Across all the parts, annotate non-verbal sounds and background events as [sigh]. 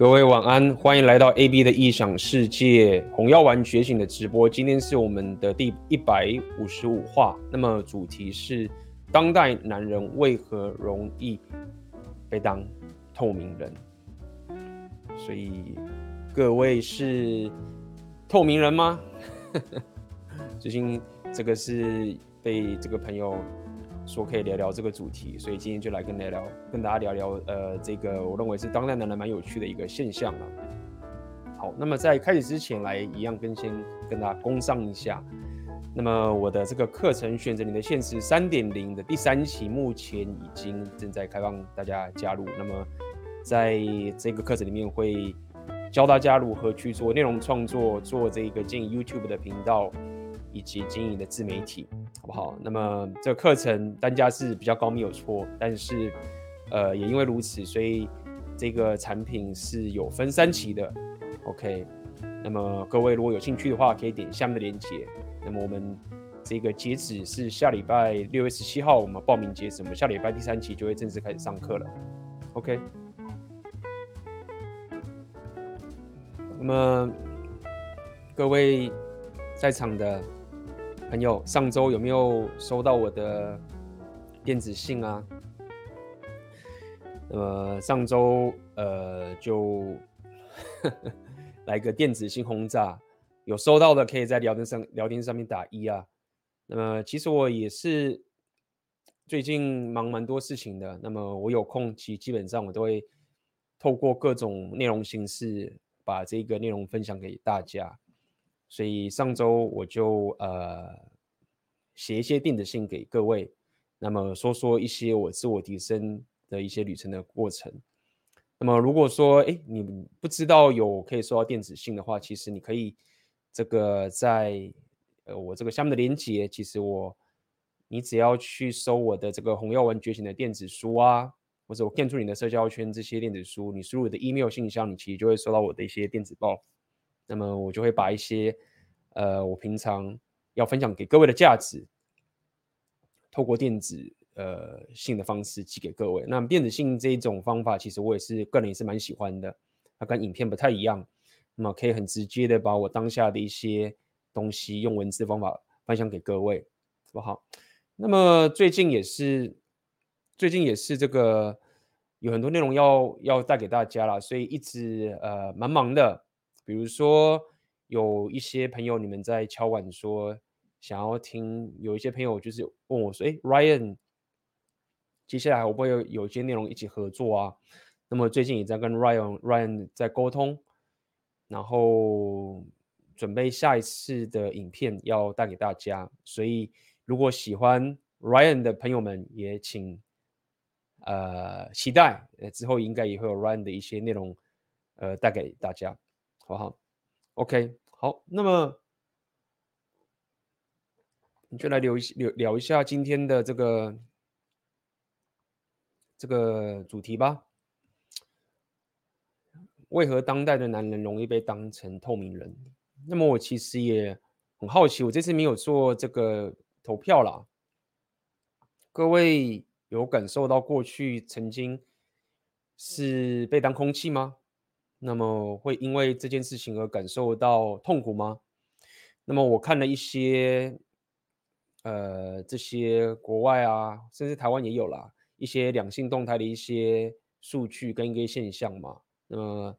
各位晚安，欢迎来到 AB 的异想世界红药丸觉醒的直播。今天是我们的第一百五十五话，那么主题是当代男人为何容易被当透明人？所以各位是透明人吗？[laughs] 最近这个是被这个朋友。说可以聊聊这个主题，所以今天就来跟聊聊，跟大家聊聊，呃，这个我认为是当代男人蛮有趣的一个现象了。好，那么在开始之前来一样跟先跟大家工商一下，那么我的这个课程选择你的现实三点零的第三期目前已经正在开放大家加入，那么在这个课程里面会教大家如何去做内容创作，做这个经营 YouTube 的频道。以及经营的自媒体，好不好？那么这个课程单价是比较高，没有错。但是，呃，也因为如此，所以这个产品是有分三期的。OK，那么各位如果有兴趣的话，可以点下面的链接。那么我们这个截止是下礼拜六月十七号，我们报名截止，我们下礼拜第三期就会正式开始上课了。OK，那么各位在场的。朋友，上周有没有收到我的电子信啊？呃，上周呃就呵 [laughs] 呵来个电子信轰炸，有收到的可以在聊天上聊天上面打一啊。那么其实我也是最近忙蛮多事情的，那么我有空其基本上我都会透过各种内容形式把这个内容分享给大家。所以上周我就呃写一些电子信给各位，那么说说一些我自我提升的一些旅程的过程。那么如果说哎你不知道有可以收到电子信的话，其实你可以这个在呃我这个下面的链接，其实我你只要去搜我的这个红药丸觉醒的电子书啊，或者我建筑你的社交圈这些电子书，你输入我的 email 信箱，你其实就会收到我的一些电子报。那么我就会把一些，呃，我平常要分享给各位的价值，透过电子呃信的方式寄给各位。那么电子信这一种方法，其实我也是个人也是蛮喜欢的，它跟影片不太一样，那么可以很直接的把我当下的一些东西用文字方法分享给各位，好不好？那么最近也是，最近也是这个有很多内容要要带给大家了，所以一直呃蛮忙的。比如说，有一些朋友你们在敲碗说想要听，有一些朋友就是问我说：“哎，Ryan，接下来会不会有有一些内容一起合作啊？”那么最近也在跟 Ryan Ryan 在沟通，然后准备下一次的影片要带给大家。所以如果喜欢 Ryan 的朋友们，也请呃期待，呃之后应该也会有 Ryan 的一些内容呃带给大家。好不好？OK，好，那么你就来聊一聊聊一下今天的这个这个主题吧。为何当代的男人容易被当成透明人？那么我其实也很好奇，我这次没有做这个投票啦。各位有感受到过去曾经是被当空气吗？那么会因为这件事情而感受到痛苦吗？那么我看了一些，呃，这些国外啊，甚至台湾也有啦，一些两性动态的一些数据跟一个现象嘛。那么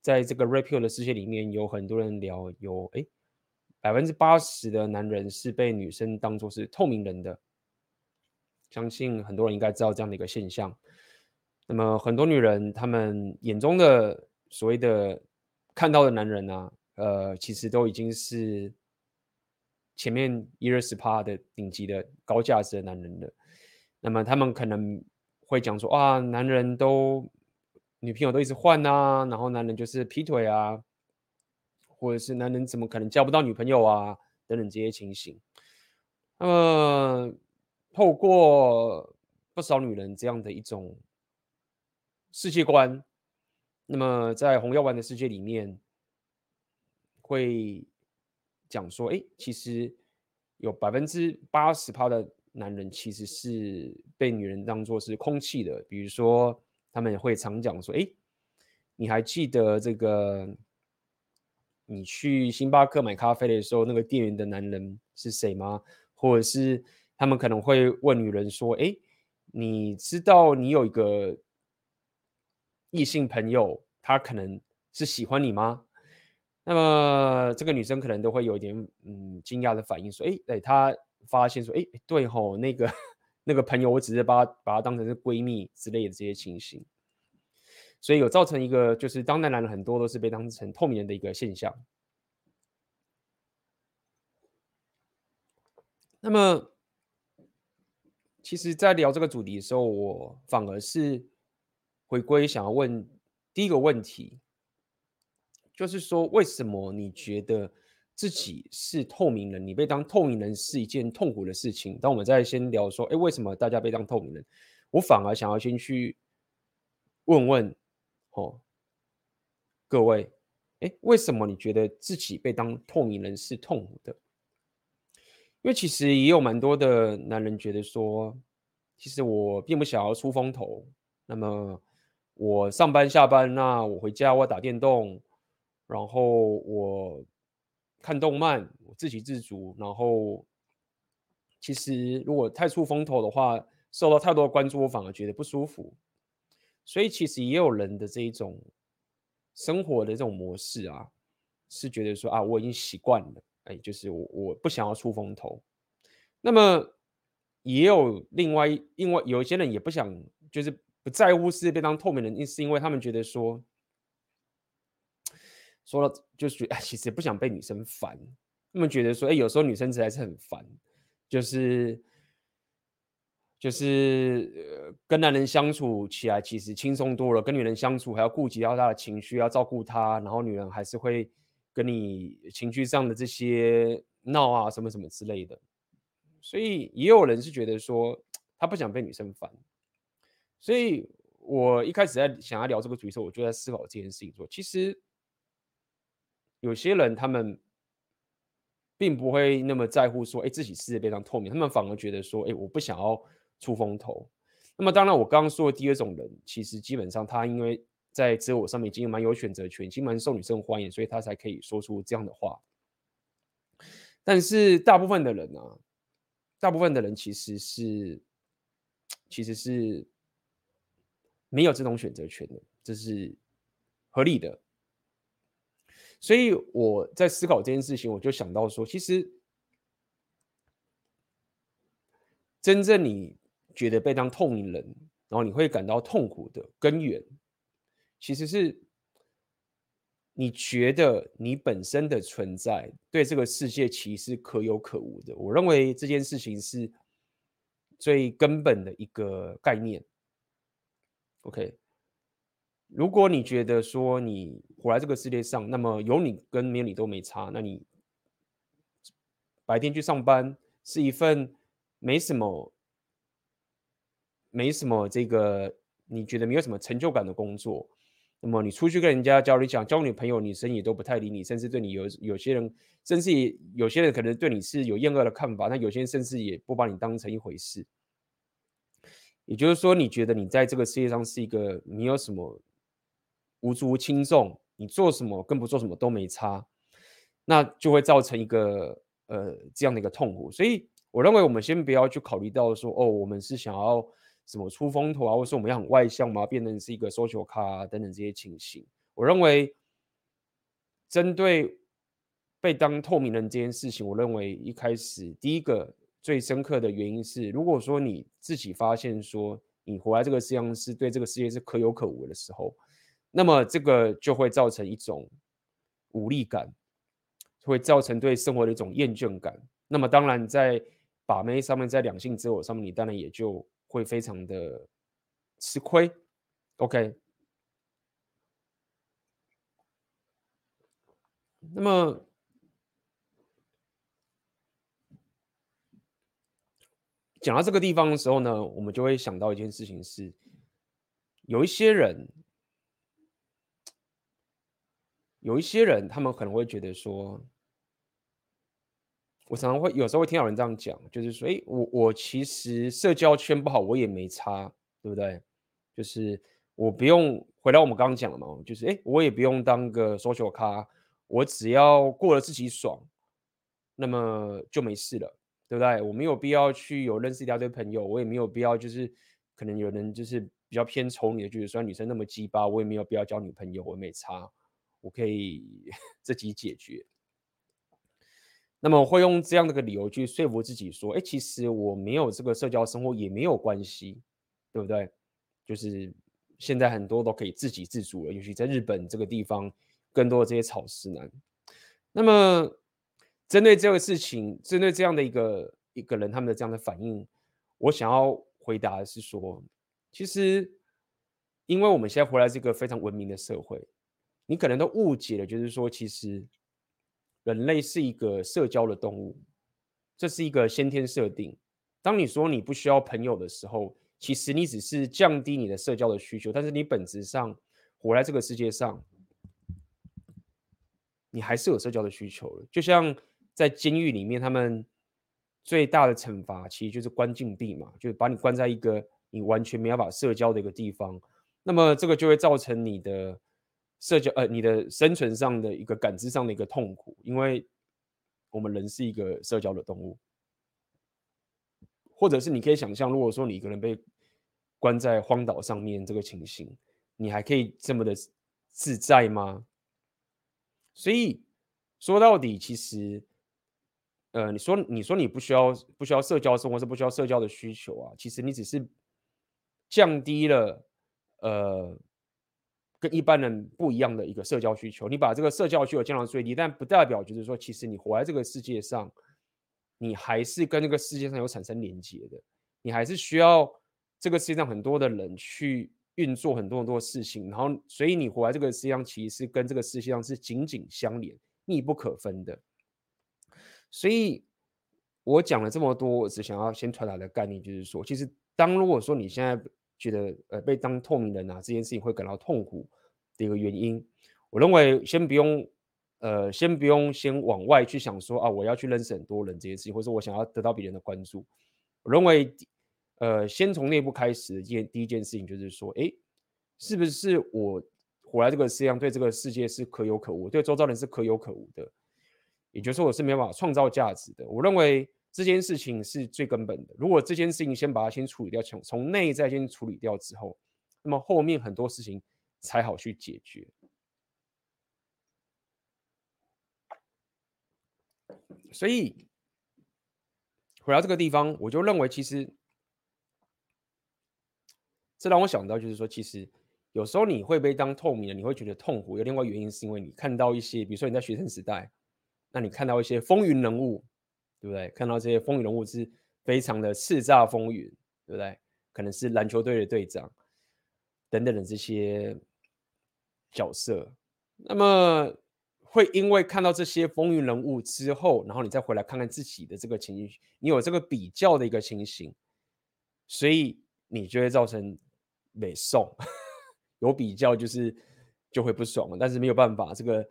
在这个 Red Pill 的世界里面，有很多人聊有，哎，百分之八十的男人是被女生当作是透明人的，相信很多人应该知道这样的一个现象。那么很多女人她们眼中的。所谓的看到的男人呢、啊，呃，其实都已经是前面一二十趴的顶级的高价值的男人了。那么他们可能会讲说啊，男人都女朋友都一直换啊，然后男人就是劈腿啊，或者是男人怎么可能交不到女朋友啊，等等这些情形。那么透过不少女人这样的一种世界观。那么，在红药丸的世界里面，会讲说，哎，其实有百分之八十趴的男人其实是被女人当作是空气的。比如说，他们会常讲说，哎，你还记得这个？你去星巴克买咖啡的时候，那个店员的男人是谁吗？或者是他们可能会问女人说：“哎，你知道你有一个异性朋友，他可能是喜欢你吗？”那么这个女生可能都会有一点嗯惊讶的反应，说：“哎，哎，她发现说，哎，对吼，那个那个朋友，我只是把她把她当成是闺蜜之类的这些情形。”所以有造成一个，就是当代男人很多都是被当成透明人的一个现象。那么，其实，在聊这个主题的时候，我反而是回归想要问第一个问题，就是说，为什么你觉得自己是透明人？你被当透明人是一件痛苦的事情。当我们在先聊说，哎，为什么大家被当透明人？我反而想要先去问问。哦，各位，哎，为什么你觉得自己被当透明人是痛苦的？因为其实也有蛮多的男人觉得说，其实我并不想要出风头。那么我上班下班，那我回家我打电动，然后我看动漫，我自给自足。然后其实如果太出风头的话，受到太多关注，我反而觉得不舒服。所以其实也有人的这一种生活的这种模式啊，是觉得说啊，我已经习惯了，哎，就是我我不想要出风头。那么也有另外另外有一些人也不想，就是不在乎世界被当透明人，是因为他们觉得说，说了就是觉哎，其实不想被女生烦。他们觉得说，哎，有时候女生实在是很烦，就是。就是呃，跟男人相处起来其实轻松多了。跟女人相处还要顾及到她的情绪，要照顾她，然后女人还是会跟你情绪上的这些闹啊什么什么之类的。所以也有人是觉得说他不想被女生烦。所以我一开始在想要聊这个主题的时候，我就在思考这件事情说，其实有些人他们并不会那么在乎说，哎，自己是非常透明，他们反而觉得说，哎，我不想要。出风头，那么当然，我刚刚说的第二种人，其实基本上他因为在择偶上面已经蛮有选择权，已经蛮受女生欢迎，所以他才可以说出这样的话。但是大部分的人啊，大部分的人其实是其实是没有这种选择权的，这是合理的。所以我在思考这件事情，我就想到说，其实真正你。觉得被当透明人，然后你会感到痛苦的根源，其实是你觉得你本身的存在对这个世界其实可有可无的。我认为这件事情是最根本的一个概念。OK，如果你觉得说你活在这个世界上，那么有你跟没有你都没差，那你白天去上班是一份没什么。没什么这个，你觉得没有什么成就感的工作，那么你出去跟人家交流讲交女朋友，女生也都不太理你，甚至对你有有些人，甚至有些人可能对你是有厌恶的看法，那有些人甚至也不把你当成一回事。也就是说，你觉得你在这个世界上是一个你有什么无足轻重，你做什么跟不做什么都没差，那就会造成一个呃这样的一个痛苦。所以我认为我们先不要去考虑到说，哦，我们是想要。什么出风头啊，或者说我们要很外向嘛，变成是一个 social 咖啊，等等这些情形。我认为，针对被当透明人这件事情，我认为一开始第一个最深刻的原因是，如果说你自己发现说你活在这个世界上是对这个世界是可有可无的时候，那么这个就会造成一种无力感，会造成对生活的一种厌倦感。那么当然在把妹上面，在两性择偶上面，你当然也就。会非常的吃亏，OK。那么讲到这个地方的时候呢，我们就会想到一件事情是，有一些人，有一些人，他们可能会觉得说。我常常会有时候会听到人这样讲，就是说，哎，我我其实社交圈不好，我也没差，对不对？就是我不用回到我们刚刚讲的嘛，就是哎，我也不用当个 social 咖，我只要过了自己爽，那么就没事了，对不对？我没有必要去有认识一大堆朋友，我也没有必要就是可能有人就是比较偏丑你的，就是说女生那么鸡巴，我也没有必要交女朋友，我也没差，我可以 [laughs] 自己解决。那么我会用这样的一个理由去说服自己说，哎，其实我没有这个社交生活也没有关系，对不对？就是现在很多都可以自给自足了，尤其在日本这个地方，更多的这些草食男。那么针对这个事情，针对这样的一个一个人他们的这样的反应，我想要回答的是说，其实因为我们现在活在这个非常文明的社会，你可能都误解了，就是说其实。人类是一个社交的动物，这是一个先天设定。当你说你不需要朋友的时候，其实你只是降低你的社交的需求，但是你本质上活在这个世界上，你还是有社交的需求的。就像在监狱里面，他们最大的惩罚其实就是关禁闭嘛，就是把你关在一个你完全没办法社交的一个地方。那么这个就会造成你的。社交呃，你的生存上的一个感知上的一个痛苦，因为我们人是一个社交的动物，或者是你可以想象，如果说你一个人被关在荒岛上面这个情形，你还可以这么的自在吗？所以说到底，其实呃，你说你说你不需要不需要社交生活，是不需要社交的需求啊，其实你只是降低了呃。跟一般人不一样的一个社交需求，你把这个社交需求降到最低，但不代表就是说，其实你活在这个世界上，你还是跟这个世界上有产生连接的，你还是需要这个世界上很多的人去运作很多很多的事情，然后所以你活在这个世界上，其实是跟这个世界上是紧紧相连、密不可分的。所以我讲了这么多，我只想要先传达的概念就是说，其实当如果说你现在。觉得呃被当透明人啊这件事情会感到痛苦的一个原因，我认为先不用呃先不用先往外去想说啊我要去认识很多人这件事情，或者我想要得到别人的关注。我认为呃先从内部开始的一件第一件事情就是说，哎，是不是我活在这个世界上对这个世界是可有可无，对周遭人是可有可无的，也就是说我是没办法创造价值的。我认为。这件事情是最根本的。如果这件事情先把它先处理掉，从从内在先处理掉之后，那么后面很多事情才好去解决。所以回到这个地方，我就认为，其实这让我想到，就是说，其实有时候你会被当透明的，你会觉得痛苦。有另外原因，是因为你看到一些，比如说你在学生时代，那你看到一些风云人物。对不对？看到这些风云人物是非常的叱咤风云，对不对？可能是篮球队的队长等等的这些角色，那么会因为看到这些风云人物之后，然后你再回来看看自己的这个情绪，你有这个比较的一个情形，所以你就会造成美送，[laughs] 有比较就是就会不爽了，但是没有办法，这个。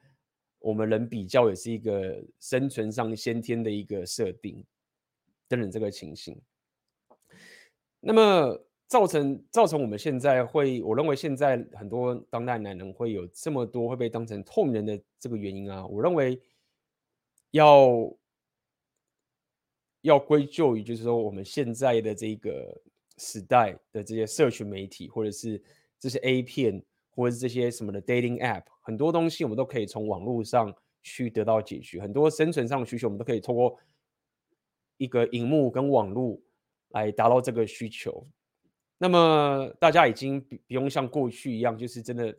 我们人比较也是一个生存上先天的一个设定，等等这个情形。那么造成造成我们现在会，我认为现在很多当代男人会有这么多会被当成透明人的这个原因啊，我认为要要归咎于就是说我们现在的这个时代的这些社群媒体，或者是这些 A 片。或者是这些什么的 dating app，很多东西我们都可以从网络上去得到解决。很多生存上的需求，我们都可以通过一个荧幕跟网络来达到这个需求。那么大家已经不不用像过去一样，就是真的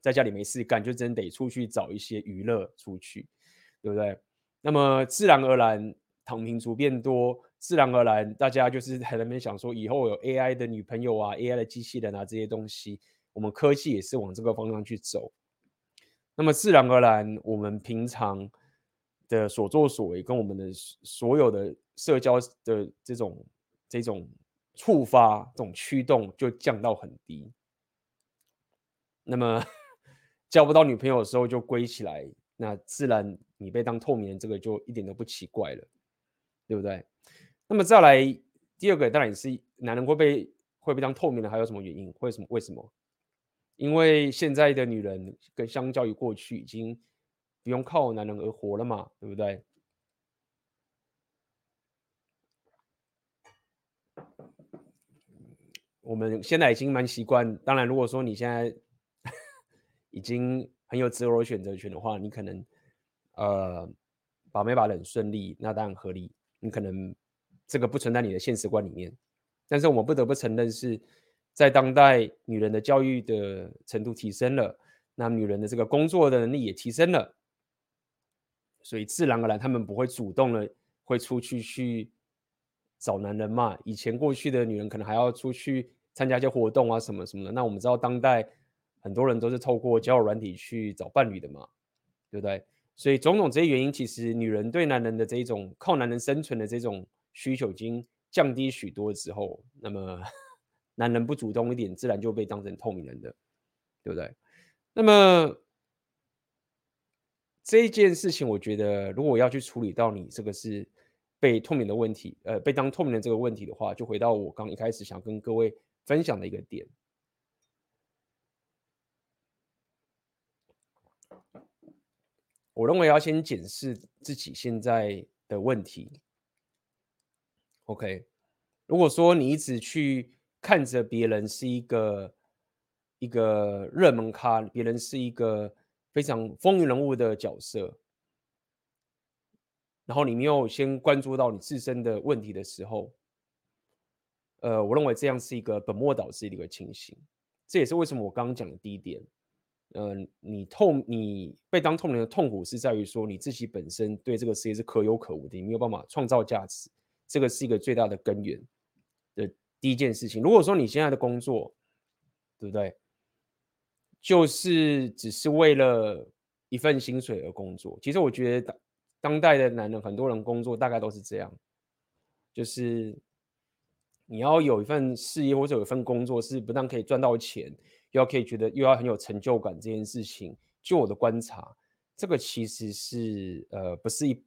在家里没事干，就真得出去找一些娱乐出去，对不对？那么自然而然，躺平族变多。自然而然，大家就是在那边想说，以后有 AI 的女朋友啊，AI 的机器人啊这些东西，我们科技也是往这个方向去走。那么自然而然，我们平常的所作所为跟我们的所有的社交的这种这种触发、这种驱动就降到很低。那么 [laughs] 交不到女朋友的时候就归起来，那自然你被当透明人，这个就一点都不奇怪了，对不对？那么再来第二个，当然也是男人会被会被当透明的，还有什么原因？为什么？为什么？因为现在的女人跟相较于过去，已经不用靠男人而活了嘛，对不对？我们现在已经蛮习惯。当然，如果说你现在 [laughs] 已经很有自由选择权的话，你可能呃把没把得很顺利，那当然合理。你可能这个不存在你的现实观里面。但是我们不得不承认，是在当代女人的教育的程度提升了，那女人的这个工作的能力也提升了，所以自然而然她们不会主动的会出去去找男人嘛。以前过去的女人可能还要出去参加一些活动啊什么什么的。那我们知道当代很多人都是透过交友软体去找伴侣的嘛，对不对？所以种种这些原因，其实女人对男人的这一种靠男人生存的这种需求已经。降低许多之后，那么男人不主动一点，自然就被当成透明人的，对不对？那么这一件事情，我觉得如果要去处理到你这个是被透明的问题，呃，被当透明的这个问题的话，就回到我刚一开始想跟各位分享的一个点，我认为要先检视自己现在的问题。OK，如果说你一直去看着别人是一个一个热门咖，别人是一个非常风云人物的角色，然后你没有先关注到你自身的问题的时候，呃，我认为这样是一个本末倒置的一个情形。这也是为什么我刚刚讲的第一点，嗯、呃，你痛，你被当透明的痛苦是在于说你自己本身对这个世界是可有可无的，你没有办法创造价值。这个是一个最大的根源的第一件事情。如果说你现在的工作，对不对？就是只是为了一份薪水而工作。其实我觉得当当代的男人，很多人工作大概都是这样，就是你要有一份事业或者有一份工作，是不但可以赚到钱，又要可以觉得又要很有成就感。这件事情，就我的观察，这个其实是呃不是一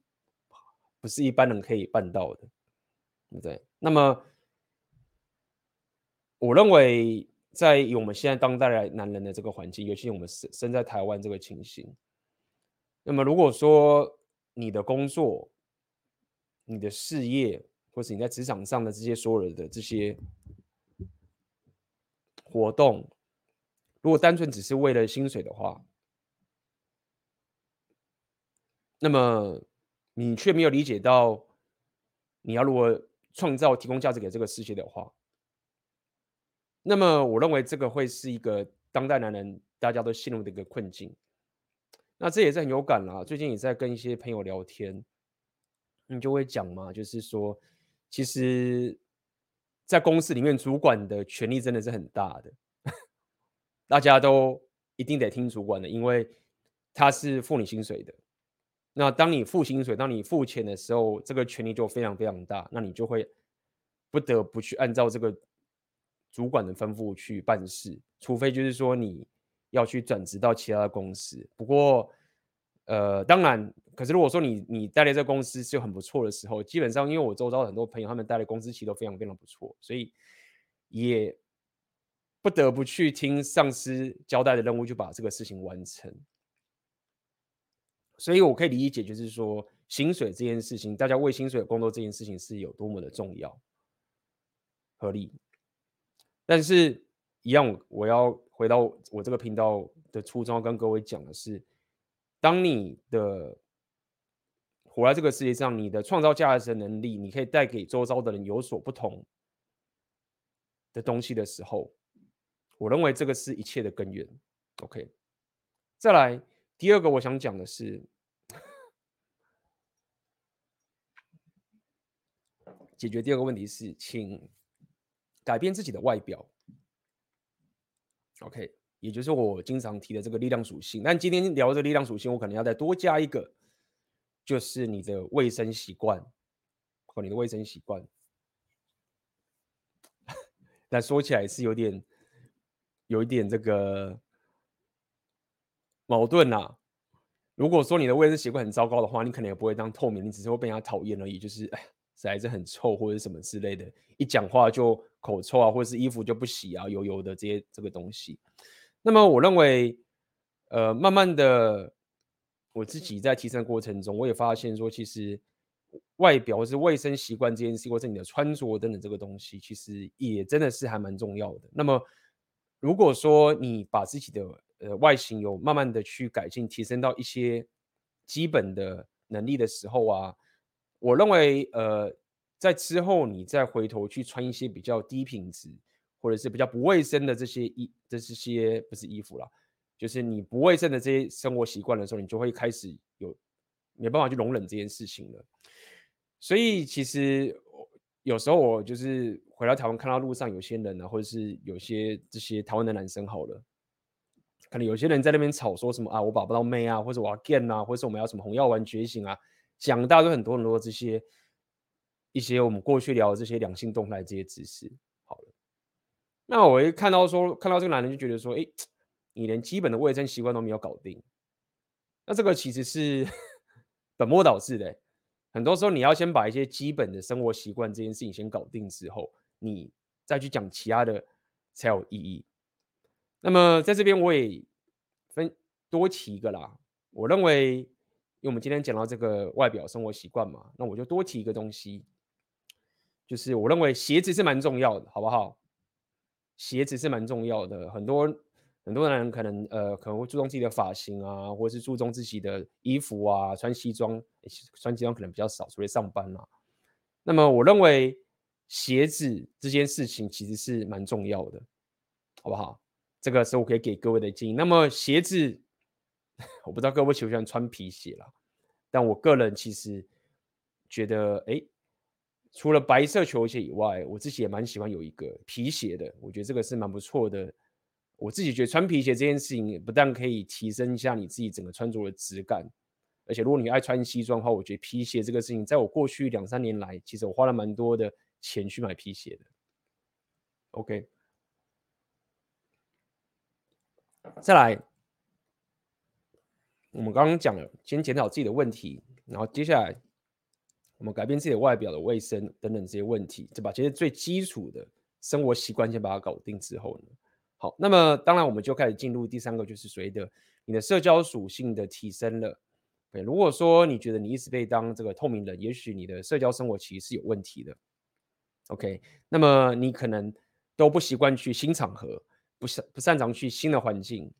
不是一般人可以办到的。对，那么我认为，在以我们现在当代男人的这个环境，尤其我们生生在台湾这个情形，那么如果说你的工作、你的事业，或是你在职场上的这些所有的这些活动，如果单纯只是为了薪水的话，那么你却没有理解到，你要如何创造提供价值给这个世界的话，那么我认为这个会是一个当代男人大家都陷入的一个困境。那这也是很有感啦。最近也在跟一些朋友聊天，你就会讲嘛，就是说，其实，在公司里面，主管的权力真的是很大的，[laughs] 大家都一定得听主管的，因为他是付你薪水的。那当你付薪水，当你付钱的时候，这个权力就非常非常大，那你就会不得不去按照这个主管的吩咐去办事，除非就是说你要去转职到其他的公司。不过，呃，当然，可是如果说你你待在这公司是很不错的时候，基本上因为我周遭很多朋友他们待的公司其实都非常非常不错，所以也不得不去听上司交代的任务，就把这个事情完成。所以，我可以理解，就是说，薪水这件事情，大家为薪水工作这件事情是有多么的重要、合理。但是，一样，我要回到我这个频道的初衷，跟各位讲的是，当你的活在这个世界上，你的创造价值的能力，你可以带给周遭的人有所不同的东西的时候，我认为这个是一切的根源。OK，再来。第二个我想讲的是，解决第二个问题是，请改变自己的外表。OK，也就是我经常提的这个力量属性。但今天聊这力量属性，我可能要再多加一个，就是你的卫生习惯和你的卫生习惯。[laughs] 但说起来是有点，有一点这个。矛盾呐、啊，如果说你的卫生习惯很糟糕的话，你可能也不会当透明，你只是会被人家讨厌而已。就是哎，实在是很臭或者什么之类的，一讲话就口臭啊，或者是衣服就不洗啊，油油的这些这个东西。那么我认为，呃，慢慢的，我自己在提升过程中，我也发现说，其实外表或是卫生习惯这件事，或是你的穿着等等这个东西，其实也真的是还蛮重要的。那么如果说你把自己的呃外形有慢慢的去改进，提升到一些基本的能力的时候啊，我认为呃。在之后，你再回头去穿一些比较低品质或者是比较不卫生的这些衣，这这些不是衣服啦，就是你不卫生的这些生活习惯的时候，你就会开始有没办法去容忍这件事情了。所以其实有时候我就是回到台湾，看到路上有些人啊，或者是有些这些台湾的男生好了，可能有些人在那边吵说什么啊，我把不到妹啊，或者我要 gay 啊，或者是我们要什么红药丸觉醒啊，讲大都很多很多这些。一些我们过去聊的这些两性动态这些知识，好了，那我一看到说，看到这个男人就觉得说，哎，你连基本的卫生习惯都没有搞定，那这个其实是 [laughs] 本末倒置的。很多时候你要先把一些基本的生活习惯这件事情先搞定之后，你再去讲其他的才有意义。那么在这边我也分多提一个啦，我认为，因为我们今天讲到这个外表生活习惯嘛，那我就多提一个东西。就是我认为鞋子是蛮重要的，好不好？鞋子是蛮重要的，很多很多人可能呃可能会注重自己的发型啊，或者是注重自己的衣服啊，穿西装，穿西装可能比较少，除非上班啊。那么我认为鞋子这件事情其实是蛮重要的，好不好？这个是我可以给各位的建议。那么鞋子，[laughs] 我不知道各位喜不喜欢穿皮鞋啦，但我个人其实觉得，哎。除了白色球鞋以外，我自己也蛮喜欢有一个皮鞋的，我觉得这个是蛮不错的。我自己觉得穿皮鞋这件事情，不但可以提升一下你自己整个穿着的质感，而且如果你爱穿西装的话，我觉得皮鞋这个事情，在我过去两三年来，其实我花了蛮多的钱去买皮鞋的。OK，再来，我们刚刚讲了，先检讨自己的问题，然后接下来。我们改变自己的外表的卫生等等这些问题，对吧？其实最基础的生活习惯先把它搞定之后呢，好，那么当然我们就开始进入第三个，就是随着你的社交属性的提升了。对，如果说你觉得你一直被当这个透明人，也许你的社交生活其实是有问题的。OK，那么你可能都不习惯去新场合，不擅不擅长去新的环境，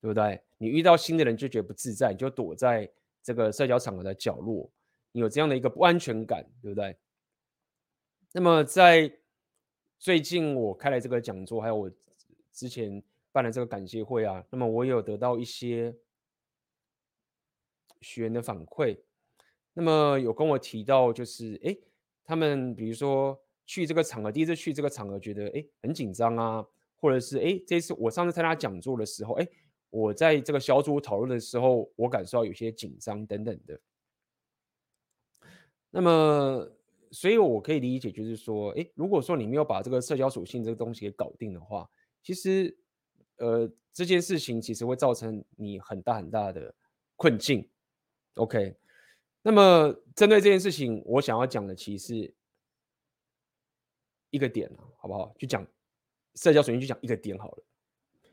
对不对？你遇到新的人就觉得不自在，你就躲在这个社交场合的角落。有这样的一个不安全感，对不对？那么在最近我开了这个讲座，还有我之前办了这个感谢会啊，那么我也有得到一些学员的反馈，那么有跟我提到，就是哎，他们比如说去这个场合，第一次去这个场合，觉得哎很紧张啊，或者是哎这次我上次参加讲座的时候，哎我在这个小组讨论的时候，我感受到有些紧张等等的。那么，所以我可以理解，就是说，诶，如果说你没有把这个社交属性这个东西给搞定的话，其实，呃，这件事情其实会造成你很大很大的困境。OK，那么针对这件事情，我想要讲的其实一个点，好不好？就讲社交属性，就讲一个点好了。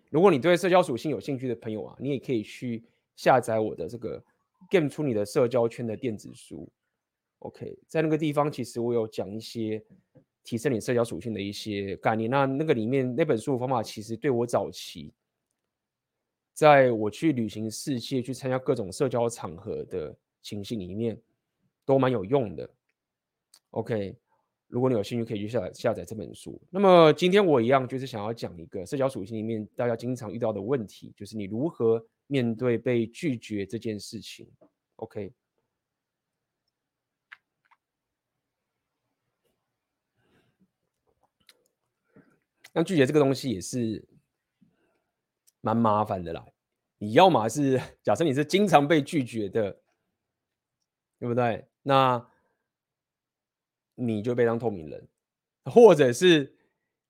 如果你对社交属性有兴趣的朋友啊，你也可以去下载我的这个 Game 出你的社交圈的电子书。OK，在那个地方，其实我有讲一些提升你社交属性的一些概念。那那个里面那本书的方法，其实对我早期，在我去旅行世界、去参加各种社交场合的情形里面，都蛮有用的。OK，如果你有兴趣，可以去下载下载这本书。那么今天我一样就是想要讲一个社交属性里面大家经常遇到的问题，就是你如何面对被拒绝这件事情。OK。那拒绝这个东西也是蛮麻烦的啦。你要么是 [laughs] 假设你是经常被拒绝的，对不对？那你就被当透明人，或者是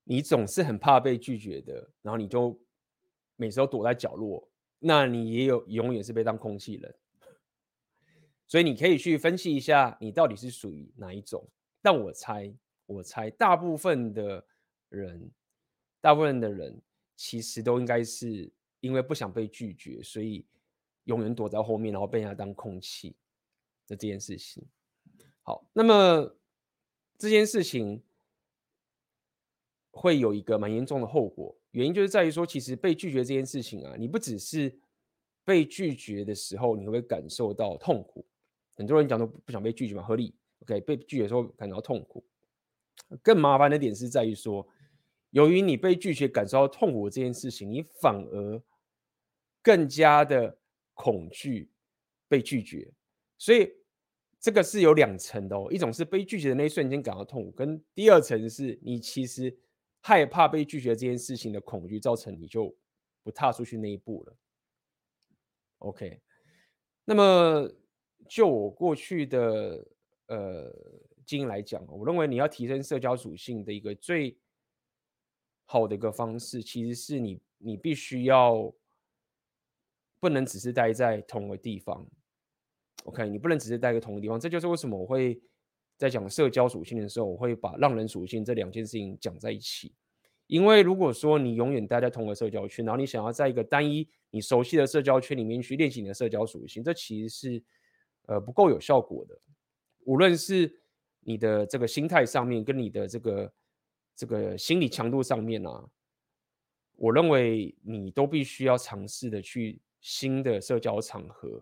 你总是很怕被拒绝的，然后你就每次都躲在角落，那你也有永远是被当空气人。所以你可以去分析一下，你到底是属于哪一种。但我猜，我猜大部分的。人，大部分的人其实都应该是因为不想被拒绝，所以永远躲在后面，然后被人家当空气的这件事情。好，那么这件事情会有一个蛮严重的后果，原因就是在于说，其实被拒绝这件事情啊，你不只是被拒绝的时候，你会感受到痛苦。很多人讲都不想被拒绝嘛，合理。OK，被拒绝的时候感到痛苦。更麻烦的点是在于说，由于你被拒绝感受到痛苦这件事情，你反而更加的恐惧被拒绝。所以这个是有两层的哦，一种是被拒绝的那一瞬间感到痛苦，跟第二层是你其实害怕被拒绝这件事情的恐惧，造成你就不踏出去那一步了。OK，那么就我过去的呃。经验来讲，我认为你要提升社交属性的一个最好的一个方式，其实是你你必须要不能只是待在同个地方。OK，你不能只是待在同个地方。这就是为什么我会在讲社交属性的时候，我会把让人属性这两件事情讲在一起。因为如果说你永远待在同个社交圈，然后你想要在一个单一你熟悉的社交圈里面去练习你的社交属性，这其实是呃不够有效果的。无论是你的这个心态上面，跟你的这个这个心理强度上面啊，我认为你都必须要尝试的去新的社交场合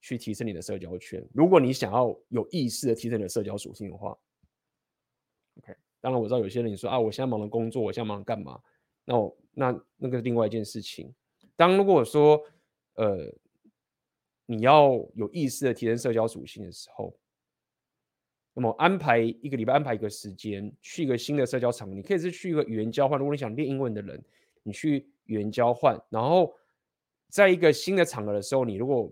去提升你的社交圈。如果你想要有意识的提升你的社交属性的话，OK。当然我知道有些人你说啊，我现在忙着工作，我现在忙干嘛？那我那那个是另外一件事情。当如果说呃你要有意识的提升社交属性的时候。那么安排一个礼拜，安排一个时间，去一个新的社交场。你可以是去一个语言交换。如果你想练英文的人，你去语言交换。然后在一个新的场合的时候，你如果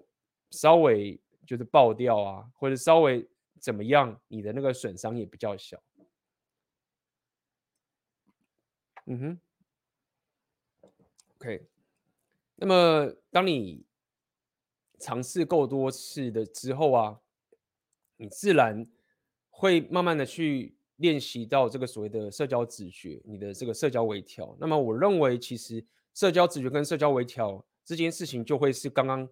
稍微就是爆掉啊，或者稍微怎么样，你的那个损伤也比较小。嗯哼，OK。那么当你尝试够多次的之后啊，你自然。会慢慢的去练习到这个所谓的社交直觉，你的这个社交微调。那么我认为，其实社交直觉跟社交微调这件事情，就会是刚刚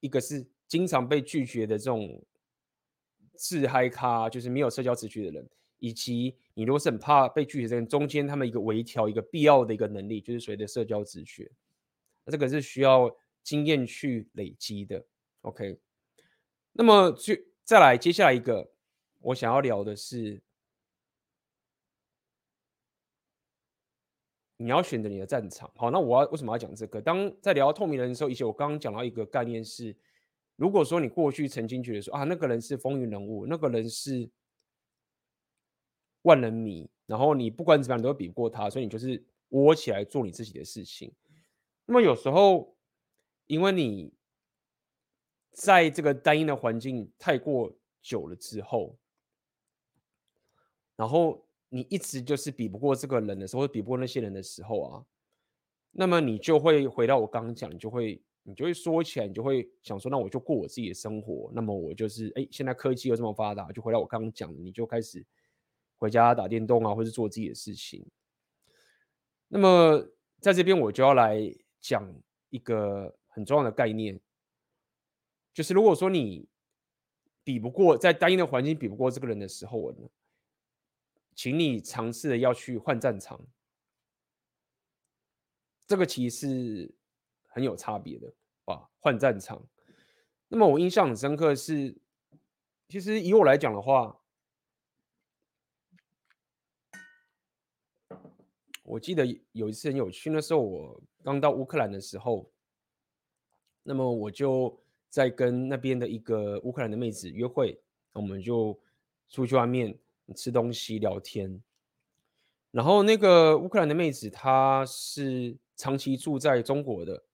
一个是经常被拒绝的这种自嗨咖，就是没有社交直觉的人，以及你如果是很怕被拒绝的人，中间他们一个微调一个必要的一个能力，就是所谓的社交直觉。那这个是需要经验去累积的。OK，那么就再来接下来一个。我想要聊的是，你要选择你的战场。好，那我要为什么要讲这个？当在聊透明人的时候，以前我刚刚讲到一个概念是，如果说你过去曾经觉得说啊，那个人是风云人物，那个人是万人迷，然后你不管怎么样你都比不过他，所以你就是窝起来做你自己的事情。那么有时候，因为你在这个单一的环境太过久了之后，然后你一直就是比不过这个人的时候，或比不过那些人的时候啊，那么你就会回到我刚刚讲，你就会你就会说起来，你就会想说，那我就过我自己的生活。那么我就是哎，现在科技又这么发达，就回到我刚刚讲的，你就开始回家打电动啊，或是做自己的事情。那么在这边我就要来讲一个很重要的概念，就是如果说你比不过在单一的环境比不过这个人的时候呢，请你尝试的要去换战场，这个其实是很有差别的啊。换战场，那么我印象很深刻是，其实以我来讲的话，我记得有一次很有趣，那时候我刚到乌克兰的时候，那么我就在跟那边的一个乌克兰的妹子约会，我们就出去外面。吃东西聊天，然后那个乌克兰的妹子，她是长期住在中国的，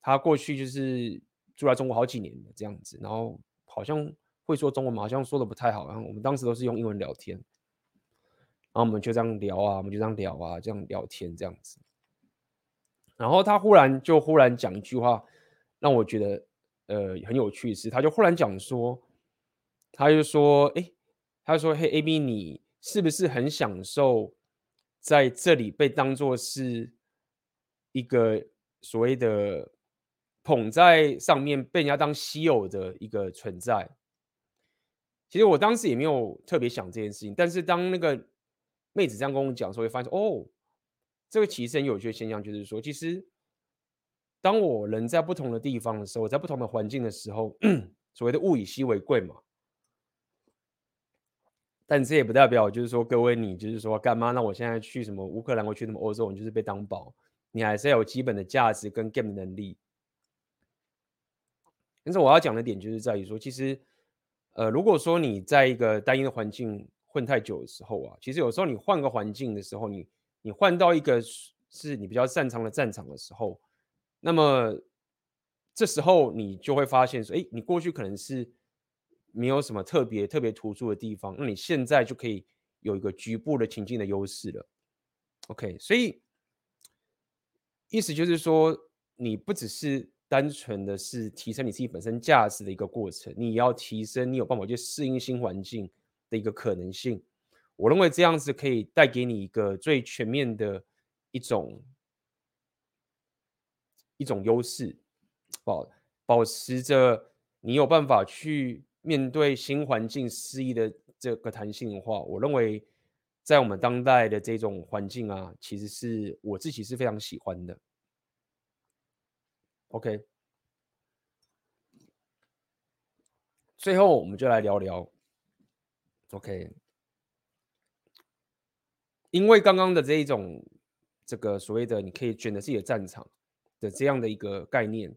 她过去就是住在中国好几年的这样子，然后好像会说中文嘛，好像说的不太好，然后我们当时都是用英文聊天，然后我们就这样聊啊，我们就这样聊啊，这样聊天这样子，然后她忽然就忽然讲一句话，让我觉得呃很有趣的是，她就忽然讲说，她就说，哎。他说：“嘿，AB，你是不是很享受在这里被当作是一个所谓的捧在上面被人家当稀有的一个存在。其实我当时也没有特别想这件事情，但是当那个妹子这样跟我讲的时候，会发现哦，这个其实很有趣的现象，就是说，其实当我人在不同的地方的时候，在不同的环境的时候，[clears throat] 所谓的物以稀为贵嘛。但这也不代表就是说，各位你就是说干嘛？那我现在去什么乌克兰，我去什么欧洲，你就是被当宝，你还是要有基本的价值跟 game 能力。但是我要讲的点就是在于说，其实。呃，如果说你在一个单一的环境混太久的时候啊，其实有时候你换个环境的时候，你你换到一个是你比较擅长的战场的时候，那么这时候你就会发现说，哎，你过去可能是没有什么特别特别突出的地方，那你现在就可以有一个局部的情境的优势了。OK，所以意思就是说，你不只是。单纯的是提升你自己本身价值的一个过程，你要提升你有办法去适应新环境的一个可能性。我认为这样子可以带给你一个最全面的一种一种优势，保保持着你有办法去面对新环境适应的这个弹性的话，我认为在我们当代的这种环境啊，其实是我自己是非常喜欢的。OK，最后我们就来聊聊。OK，因为刚刚的这一种这个所谓的你可以选择自己的战场的这样的一个概念，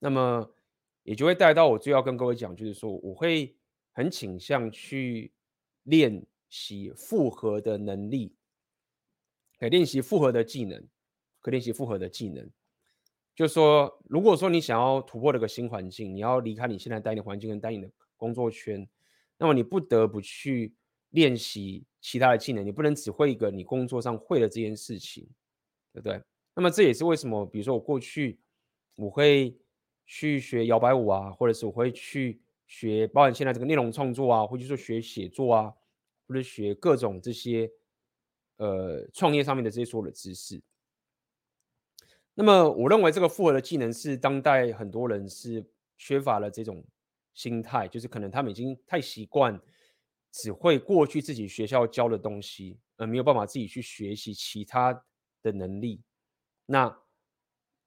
那么也就会带到我最要跟各位讲，就是说我会很倾向去练习复合的能力，可练习复合的技能，可练习复合的技能。就是说，如果说你想要突破这个新环境，你要离开你现在待的环境跟待你的工作圈，那么你不得不去练习其他的技能，你不能只会一个你工作上会的这件事情，对不对？那么这也是为什么，比如说我过去我会去学摇摆舞啊，或者是我会去学，包含现在这个内容创作啊，或者说学写作啊，或者学各种这些呃创业上面的这些所有的知识。那么，我认为这个复合的技能是当代很多人是缺乏了这种心态，就是可能他们已经太习惯只会过去自己学校教的东西，而没有办法自己去学习其他的能力。那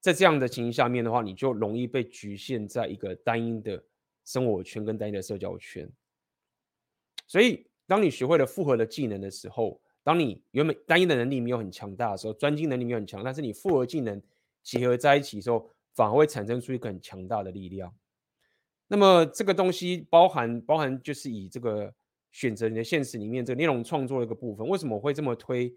在这样的情形下面的话，你就容易被局限在一个单一的生活圈跟单一的社交圈。所以，当你学会了复合的技能的时候，当你原本单一的能力没有很强大的时候，专精能力没有很强，但是你复合技能。结合在一起的时候，反而会产生出一个很强大的力量。那么这个东西包含包含就是以这个选择你的现实里面这个内容创作的一个部分。为什么会这么推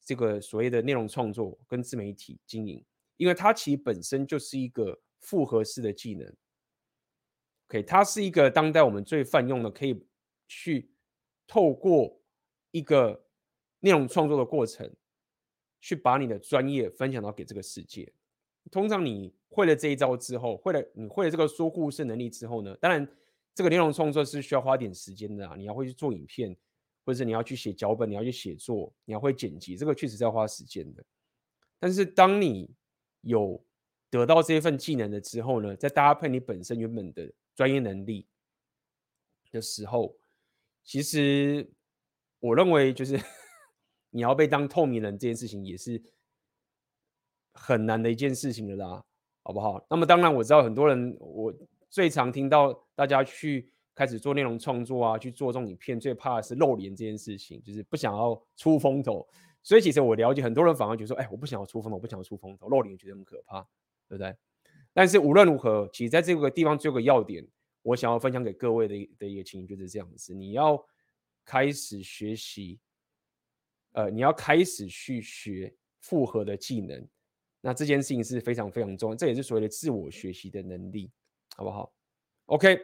这个所谓的内容创作跟自媒体经营？因为它其实本身就是一个复合式的技能。OK，它是一个当代我们最泛用的，可以去透过一个内容创作的过程，去把你的专业分享到给这个世界。通常你会了这一招之后，会了你会了这个说故事能力之后呢，当然这个内容创作是需要花点时间的啊。你要会去做影片，或者你要去写脚本，你要去写作，你要会剪辑，这个确实是要花时间的。但是当你有得到这份技能了之后呢，再搭配你本身原本的专业能力的时候，其实我认为就是 [laughs] 你要被当透明人这件事情也是。很难的一件事情了啦，好不好？那么当然我知道很多人，我最常听到大家去开始做内容创作啊，去做这种影片，最怕的是露脸这件事情，就是不想要出风头。所以其实我了解很多人反而觉得说，哎，我不想要出风头，我不想要出风头，露脸觉得很可怕，对不对？但是无论如何，其实在这个地方最后个要点，我想要分享给各位的的一个情形就是这样子：你要开始学习，呃，你要开始去学复合的技能。那这件事情是非常非常重要，这也是所谓的自我学习的能力，好不好？OK，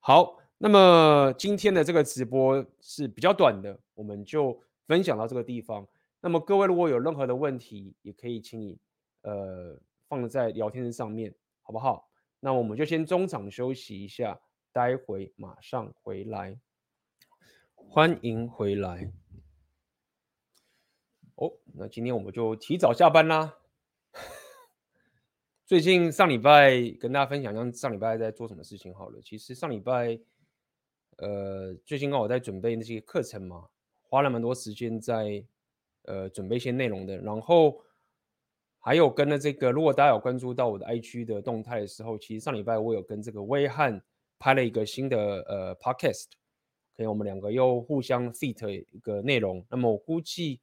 好，那么今天的这个直播是比较短的，我们就分享到这个地方。那么各位如果有任何的问题，也可以请你呃放在聊天上面，好不好？那我们就先中场休息一下，待会马上回来，欢迎回来。哦，那今天我们就提早下班啦。[laughs] 最近上礼拜跟大家分享一下上礼拜在做什么事情好了。其实上礼拜，呃，最近刚好在准备那些课程嘛，花了蛮多时间在呃准备一些内容的。然后还有跟了这个，如果大家有关注到我的 IG 的动态的时候，其实上礼拜我有跟这个威汉拍了一个新的呃 Podcast，可以我们两个又互相 fit 一个内容。那么我估计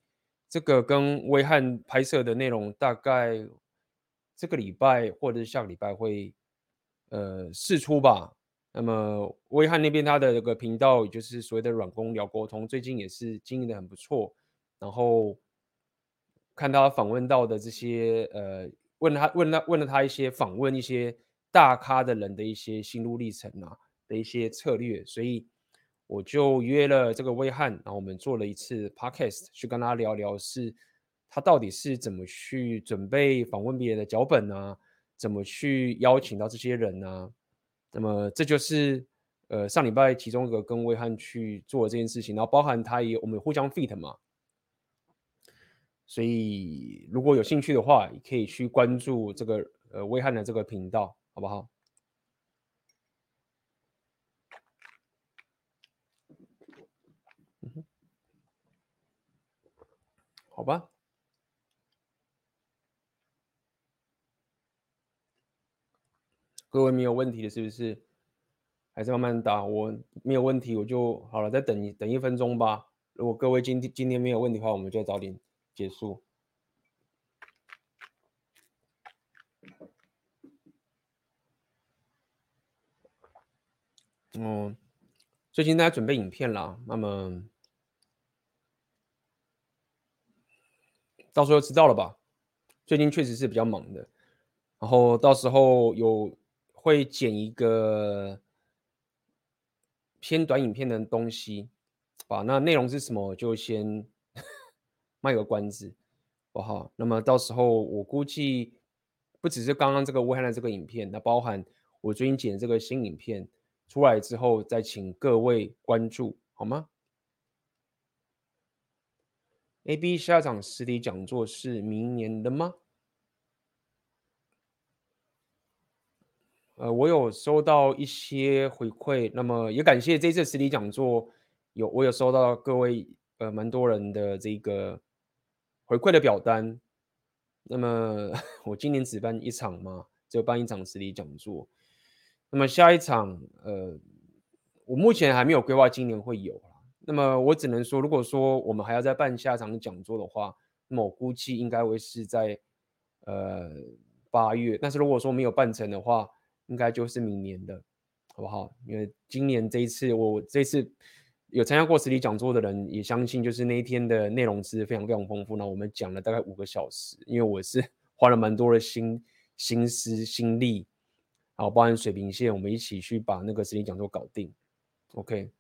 这个跟威汉拍摄的内容大概。这个礼拜或者是下个礼拜会，呃，释出吧。那么威汉那边他的这个频道，也就是所谓的软工聊沟通，最近也是经营的很不错。然后看他访问到的这些，呃，问他问他问了他一些访问一些大咖的人的一些心路历程啊的一些策略，所以我就约了这个威汉，然后我们做了一次 podcast 去跟他聊聊是。他到底是怎么去准备访问别人的脚本呢、啊？怎么去邀请到这些人呢、那么这就是呃上礼拜其中一个跟威汉去做这件事情，然后包含他也我们互相 fit 嘛，所以如果有兴趣的话，也可以去关注这个呃威汉的这个频道，好不好？好吧。各位没有问题的，是不是？还是慢慢打，我没有问题，我就好了，再等一等一分钟吧。如果各位今天今天没有问题的话，我们就早点结束。嗯，最近大家准备影片啦，那么到时候知道了吧？最近确实是比较忙的，然后到时候有。会剪一个偏短影片的东西，啊，那内容是什么？就先卖个关子，好不好？那么到时候我估计不只是刚刚这个威汉的这个影片，那包含我最近剪的这个新影片出来之后，再请各位关注，好吗？AB 下场实体讲座是明年的吗？呃，我有收到一些回馈，那么也感谢这次实体讲座有我有收到各位呃蛮多人的这个回馈的表单。那么 [laughs] 我今年只办一场嘛，只有办一场实体讲座。那么下一场，呃，我目前还没有规划今年会有。那么我只能说，如果说我们还要再办下一场讲座的话，那么我估计应该会是在呃八月。但是如果说没有办成的话，应该就是明年的，好不好？因为今年这一次，我这次有参加过实体讲座的人也相信，就是那一天的内容是非常非常丰富。那我们讲了大概五个小时，因为我是 [laughs] 花了蛮多的心心思心力，然后包含水平线，我们一起去把那个实体讲座搞定。OK，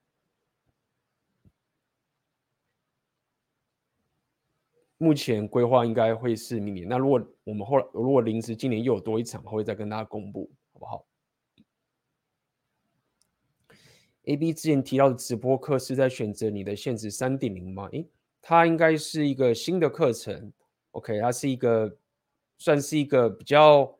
目前规划应该会是明年。那如果我们后来如果临时今年又有多一场，会再跟大家公布。好不好。AB 之前提到的直播课是在选择你的现实三点零吗？诶，它应该是一个新的课程。OK，它是一个算是一个比较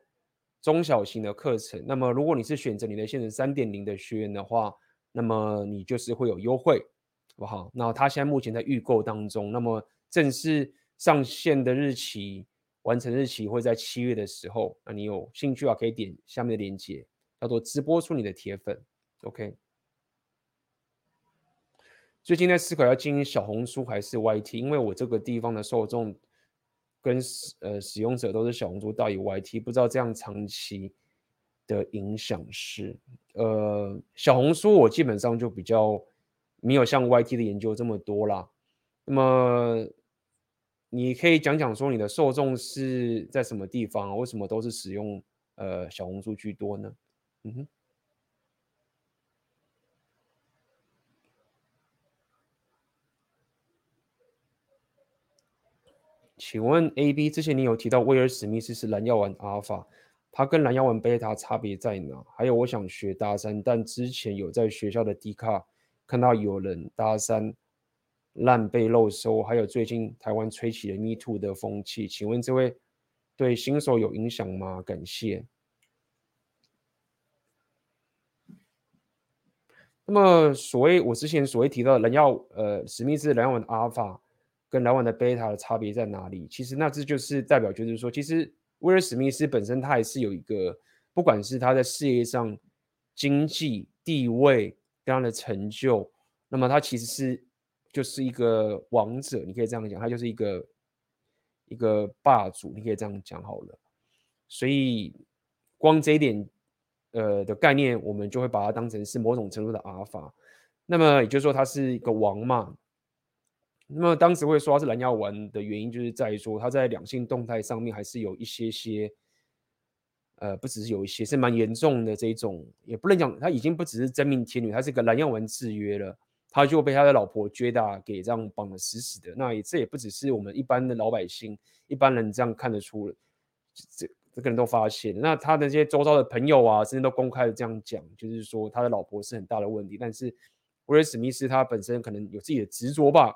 中小型的课程。那么，如果你是选择你的现实三点零的学员的话，那么你就是会有优惠，好不好？那它现在目前在预购当中，那么正式上线的日期。完成日期会在七月的时候，那你有兴趣啊，可以点下面的链接，叫做直播出你的铁粉，OK。最近在思考要经营小红书还是 YT，因为我这个地方的受众跟呃使用者都是小红书大于 YT，不知道这样长期的影响是，呃，小红书我基本上就比较没有像 YT 的研究这么多啦，那么。你可以讲讲说你的受众是在什么地方？为什么都是使用呃小红书居多呢？嗯哼，请问 AB 之前你有提到威尔史密斯是蓝药丸阿尔法，它跟蓝药丸贝塔差别在哪？还有我想学搭讪，但之前有在学校的 D 卡看到有人搭讪。烂被漏收，还有最近台湾吹起了 Me Too 的风气，请问这位对新手有影响吗？感谢。那么所谓我之前所谓提到的蓝药呃史密斯蓝药丸阿尔法跟蓝药丸的贝塔的差别在哪里？其实那这就是代表就是说，其实威尔史密斯本身他也是有一个，不管是他在事业上经济地位跟他的成就，那么他其实是就是一个王者，你可以这样讲，他就是一个一个霸主，你可以这样讲好了。所以光这一点。呃的概念，我们就会把它当成是某种程度的阿尔法。那么也就是说，它是一个王嘛。那么当时会说他是蓝药丸的原因，就是在于说他在两性动态上面还是有一些些，呃，不只是有一些，是蛮严重的这种，也不能讲他已经不只是真命天女，他是个蓝药丸制约了，他就被他的老婆 Jada 给这样绑得死死的。那也这也不只是我们一般的老百姓、一般人这样看得出了这。这个人都发现，那他的这些周遭的朋友啊，甚至都公开的这样讲，就是说他的老婆是很大的问题。但是威尔史密斯他本身可能有自己的执着吧，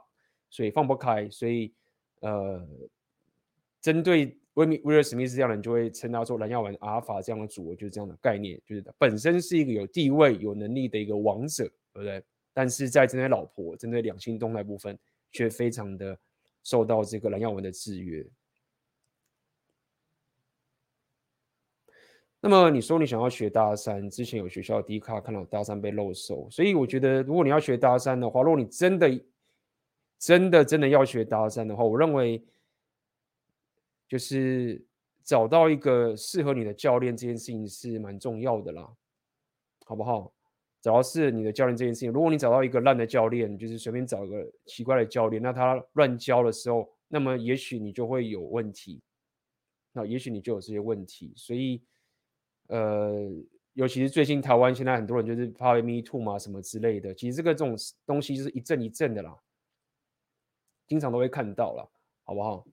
所以放不开。所以呃，针对威米威尔史密斯这样的人，就会称他做蓝药丸阿尔法这样的组合，就是这样的概念，就是本身是一个有地位、有能力的一个王者，对不对？但是在针对老婆、针对两性动态部分，却非常的受到这个蓝药丸的制约。那么你说你想要学大三，之前有学校 D 卡看到大三被漏收，所以我觉得如果你要学大三的话，如果你真的、真的、真的要学搭讪的话，我认为就是找到一个适合你的教练这件事情是蛮重要的啦，好不好？找到适合你的教练这件事情，如果你找到一个烂的教练，就是随便找个奇怪的教练，那他乱教的时候，那么也许你就会有问题，那也许你就有这些问题，所以。呃，尤其是最近台湾现在很多人就是怕 Me Too 嘛，什么之类的。其实这个这种东西就是一阵一阵的啦，经常都会看到啦，好不好？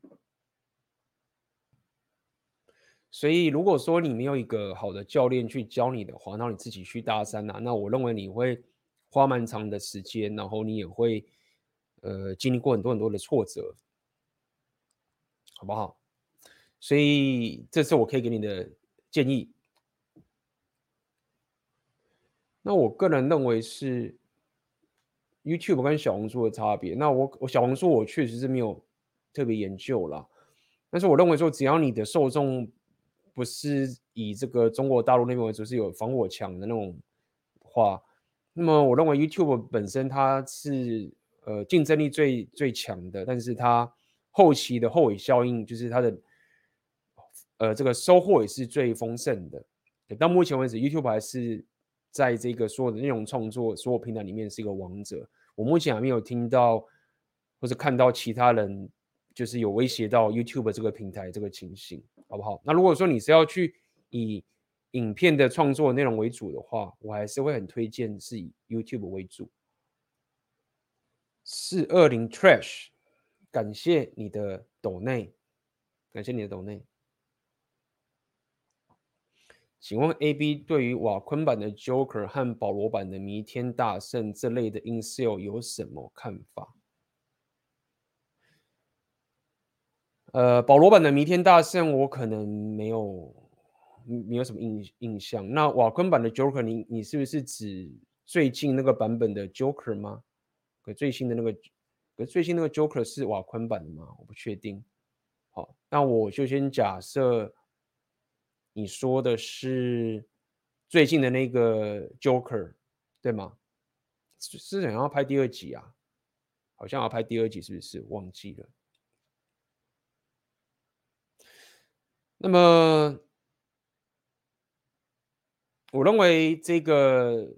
所以如果说你没有一个好的教练去教你的话，那你自己去搭讪啊，那我认为你会花蛮长的时间，然后你也会呃经历过很多很多的挫折，好不好？所以这是我可以给你的建议。那我个人认为是 YouTube 跟小红书的差别。那我我小红书我确实是没有特别研究啦，但是我认为说，只要你的受众不是以这个中国大陆那边为主，是有防火墙的那种话，那么我认为 YouTube 本身它是呃竞争力最最强的，但是它后期的后尾效应就是它的呃这个收获也是最丰盛的。到目前为止，YouTube 还是。在这个所有的内容创作所有平台里面是一个王者，我目前还没有听到或者看到其他人就是有威胁到 YouTube 这个平台这个情形，好不好？那如果说你是要去以影片的创作内容为主的话，我还是会很推荐是以 YouTube 为主。四二零 Trash，感谢你的抖内，感谢你的抖内。请问 AB 对于瓦昆版的 Joker 和保罗版的弥天大圣这类的 Incel 有什么看法？呃，保罗版的弥天大圣我可能没有没有什么印印象。那瓦昆版的 Joker，你你是不是指最近那个版本的 Joker 吗？可最新的那个，可最新那个 Joker 是瓦昆版的吗？我不确定。好，那我就先假设。你说的是最近的那个 Joker，对吗？是想要拍第二集啊？好像要拍第二集，是不是？忘记了。那么，我认为这个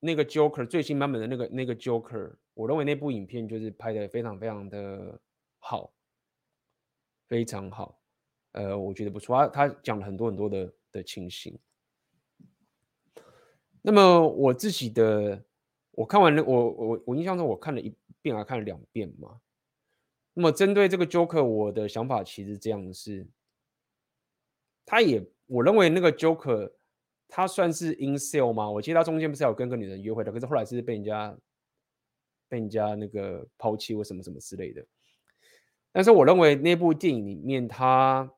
那个 Joker 最新版本的那个那个 Joker，我认为那部影片就是拍的非常非常的好，非常好。呃，我觉得不错，他他讲了很多很多的的情形。那么我自己的，我看完了，我我我印象中我看了一遍，还看了两遍嘛。那么针对这个 Joker，我的想法其实这样是，他也我认为那个 Joker，他算是 in sale 吗？我记得他中间不是有跟个女人约会的，可是后来是被人家被人家那个抛弃或什么什么之类的。但是我认为那部电影里面，他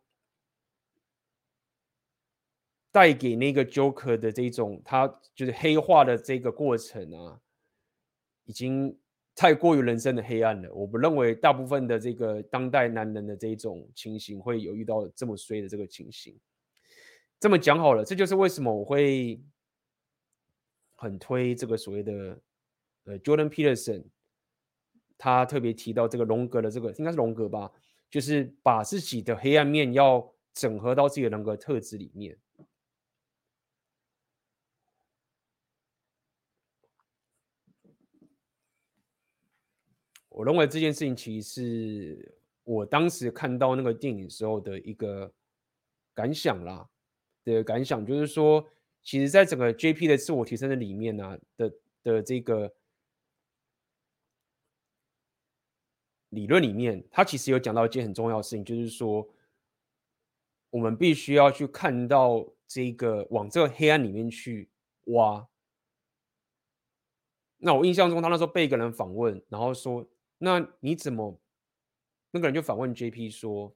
带给那个 Joker 的这种，他就是黑化的这个过程啊，已经太过于人生的黑暗了。我不认为大部分的这个当代男人的这种情形会有遇到这么衰的这个情形。这么讲好了，这就是为什么我会很推这个所谓的呃 Jordan Peterson，他特别提到这个荣格的这个应该是荣格吧，就是把自己的黑暗面要整合到自己的人格特质里面。我认为这件事情其实是我当时看到那个电影时候的一个感想啦。的感想就是说，其实，在整个 JP 的自我提升的里面呢、啊，的的这个理论里面，他其实有讲到一件很重要的事情，就是说，我们必须要去看到这个往这个黑暗里面去挖。那我印象中，他那时候被一个人访问，然后说：“那你怎么？”那个人就反问 JP 说。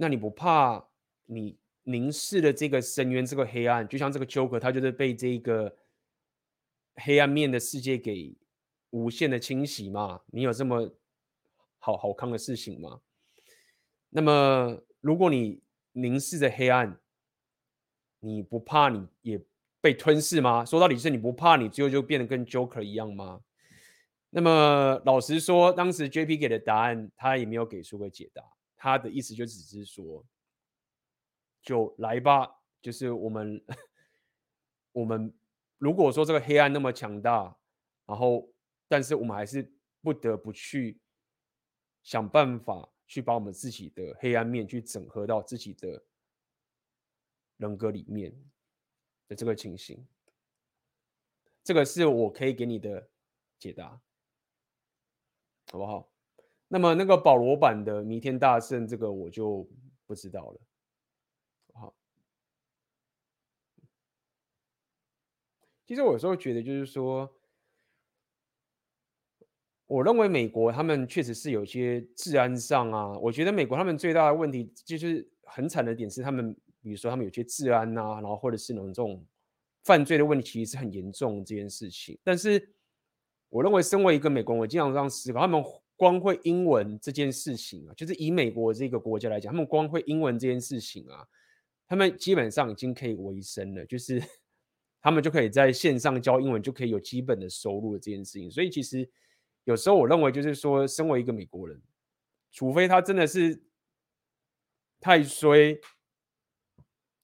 那你不怕你凝视的这个深渊，这个黑暗，就像这个 Joker，他就是被这个黑暗面的世界给无限的清洗嘛？你有这么好好康的事情吗？那么，如果你凝视着黑暗，你不怕你也被吞噬吗？说到底是你不怕你最后就变得跟 Joker 一样吗？那么，老实说，当时 JP 给的答案，他也没有给出个解答。他的意思就只是说，就来吧，就是我们，我们如果说这个黑暗那么强大，然后，但是我们还是不得不去想办法去把我们自己的黑暗面去整合到自己的人格里面的这个情形，这个是我可以给你的解答，好不好？那么那个保罗版的弥天大圣，这个我就不知道了。好，其实我有时候觉得，就是说，我认为美国他们确实是有些治安上啊，我觉得美国他们最大的问题就是很惨的点是，他们比如说他们有些治安啊，然后或者是那种这种犯罪的问题，是很严重这件事情。但是我认为，身为一个美国人，我经常这样思考，他们。光会英文这件事情啊，就是以美国这个国家来讲，他们光会英文这件事情啊，他们基本上已经可以维生了，就是 [laughs] 他们就可以在线上教英文，就可以有基本的收入的这件事情。所以其实有时候我认为，就是说，身为一个美国人，除非他真的是太衰，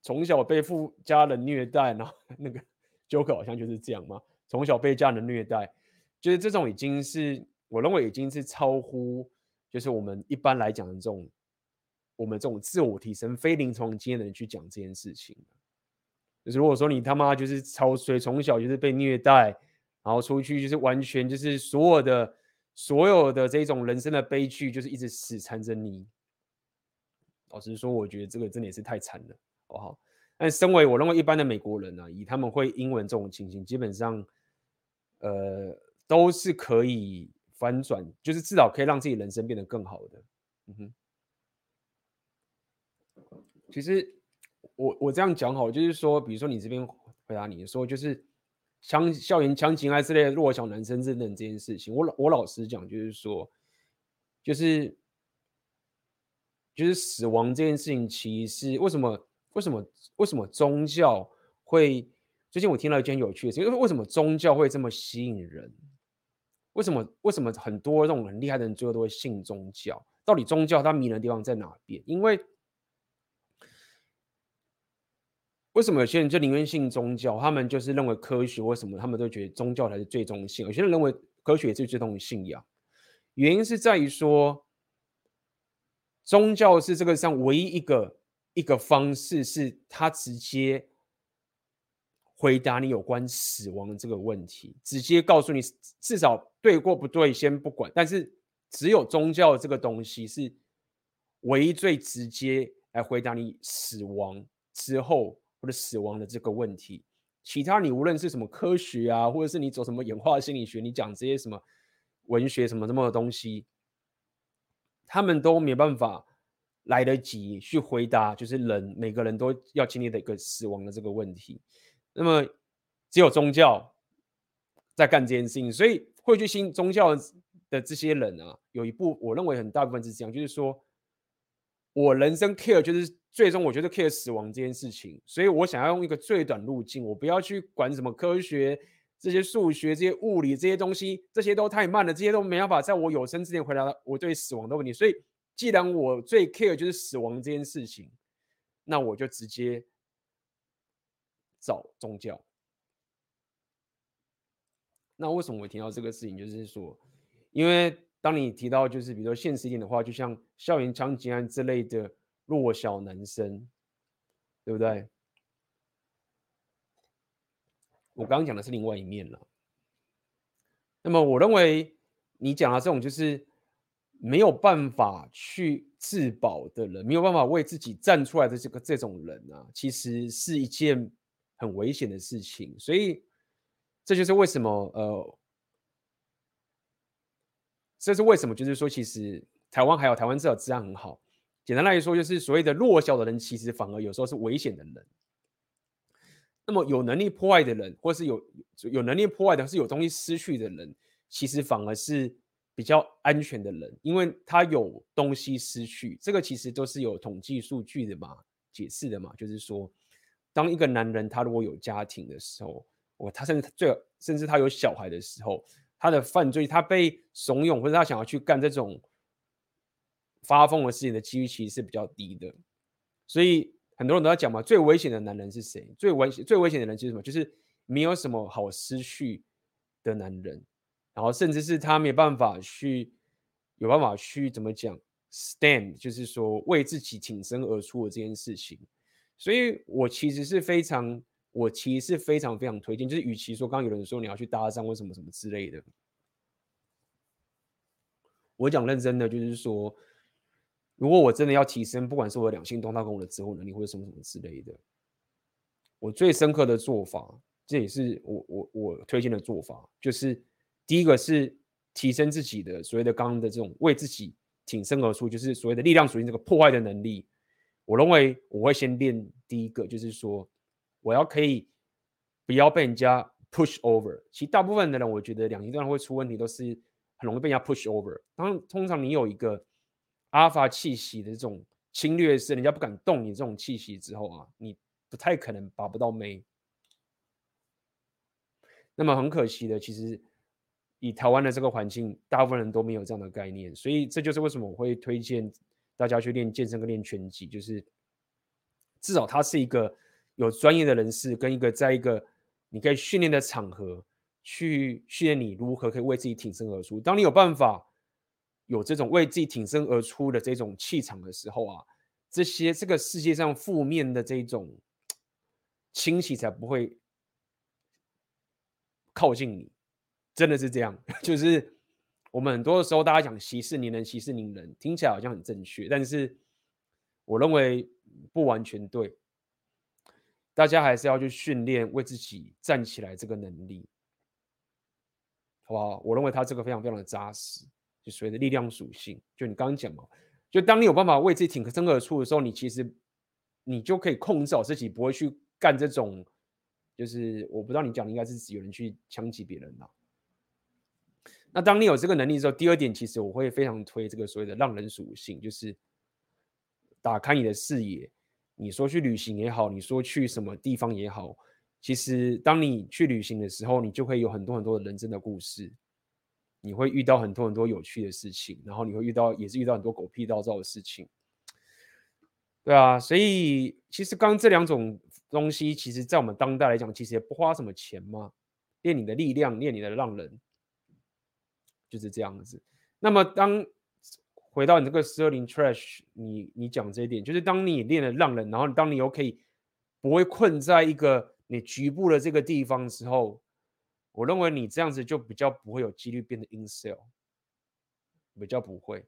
从小被父家人虐待，然后 [laughs] 那个 Joker 好像就是这样嘛，从小被家人虐待，就是这种已经是。我认为已经是超乎，就是我们一般来讲的这种，我们这种自我提升、非临床经验的人去讲这件事情。就是如果说你他妈就是超衰，从小就是被虐待，然后出去就是完全就是所有的所有的这种人生的悲剧，就是一直死缠着你。老实说，我觉得这个真的也是太惨了，好不好？但身为我认为一般的美国人呢、啊，以他们会英文这种情形，基本上，呃，都是可以。反转就是至少可以让自己人生变得更好的。嗯哼，其实我我这样讲好，就是说，比如说你这边回答你说，就是枪校园枪击啊之类的弱小男生等等这件事情，我老我老实讲，就是说，就是就是死亡这件事情，其实为什么为什么为什么宗教会？最近我听到一件有趣的事情，因为为什么宗教会这么吸引人？为什么？为什么很多这种很厉害的人最后都会信宗教？到底宗教它迷人的地方在哪边？因为为什么有些人就宁愿信宗教？他们就是认为科学，为什么他们都觉得宗教才是最终性？有些人认为科学也是最终的信仰。原因是在于说，宗教是这个上唯一一个一个方式，是他直接。回答你有关死亡的这个问题，直接告诉你，至少对或不对先不管，但是只有宗教这个东西是唯一最直接来回答你死亡之后或者死亡的这个问题。其他你无论是什么科学啊，或者是你走什么演化心理学，你讲这些什么文学什么什么的东西，他们都没办法来得及去回答，就是人每个人都要经历的一个死亡的这个问题。那么只有宗教在干这件事情，所以会去信宗教的这些人啊，有一部我认为很大部分是这样，就是说我人生 care 就是。最终，我觉得 care 死亡这件事情，所以我想要用一个最短路径，我不要去管什么科学、这些数学、这些物理这些东西，这些都太慢了，这些都没办法在我有生之年回答我对死亡的问题。所以，既然我最 care 就是死亡这件事情，那我就直接找宗教。那为什么我提到这个事情？就是说，因为当你提到就是比如说现实一点的话，就像校园枪击案之类的。弱小男生，对不对？我刚刚讲的是另外一面了。那么，我认为你讲的这种就是没有办法去自保的人，没有办法为自己站出来的这个这种人啊，其实是一件很危险的事情。所以，这就是为什么呃，这是为什么，就是说，其实台湾还有台湾至少治安很好。简单来说，就是所谓的弱小的人，其实反而有时候是危险的人。那么有能力破坏的人，或是有有能力破坏的，是有东西失去的人，其实反而是比较安全的人，因为他有东西失去。这个其实都是有统计数据的嘛，解释的嘛，就是说，当一个男人他如果有家庭的时候，哦，他甚至最甚至他有小孩的时候，他的犯罪，他被怂恿或者他想要去干这种。发疯的事情的几率其实是比较低的，所以很多人都在讲嘛，最危险的男人是谁？最危险、最危险的人是什么？就是没有什么好失去的男人，然后甚至是他没办法去有办法去怎么讲，stand，就是说为自己挺身而出的这件事情。所以我其实是非常，我其实是非常非常推荐，就是与其说刚刚有人说你要去搭讪或什么什么之类的，我讲认真的，就是说。如果我真的要提升，不管是我的两性动态跟我的择偶能力，或者什么什么之类的，我最深刻的做法，这也是我我我推荐的做法，就是第一个是提升自己的所谓的刚刚的这种为自己挺身而出，就是所谓的力量属性这个破坏的能力。我认为我会先练第一个，就是说我要可以不要被人家 push over。其实大部分的人，我觉得两性动态会出问题，都是很容易被人家 push over。当通常你有一个。阿尔法气息的这种侵略式，人家不敢动你这种气息之后啊，你不太可能把不到妹。那么很可惜的，其实以台湾的这个环境，大部分人都没有这样的概念，所以这就是为什么我会推荐大家去练健身跟练拳击，就是至少他是一个有专业的人士，跟一个在一个你可以训练的场合去训练你如何可以为自己挺身而出。当你有办法。有这种为自己挺身而出的这种气场的时候啊，这些这个世界上负面的这种 [tsk] 清洗才不会靠近你，真的是这样。[laughs] 就是我们很多的时候，大家讲息事宁人，息事宁人，听起来好像很正确，但是我认为不完全对。大家还是要去训练为自己站起来这个能力，好不好？我认为他这个非常非常的扎实。就所谓的力量属性，就你刚刚讲嘛，就当你有办法为自己挺身而出的时候，你其实你就可以控制好自己，不会去干这种，就是我不知道你讲的应该是有人去枪击别人呐。那当你有这个能力的时候，第二点其实我会非常推这个所谓的让人属性，就是打开你的视野。你说去旅行也好，你说去什么地方也好，其实当你去旅行的时候，你就会有很多很多的人生的故事。你会遇到很多很多有趣的事情，然后你会遇到也是遇到很多狗屁倒灶的事情，对啊，所以其实刚刚这两种东西，其实在我们当代来讲，其实也不花什么钱嘛，练你的力量，练你的让人，就是这样子。那么当回到你这个十二零 Trash，你你讲这一点，就是当你练了浪人，然后当你又可以不会困在一个你局部的这个地方的时候。我认为你这样子就比较不会有几率变得 incel，比较不会。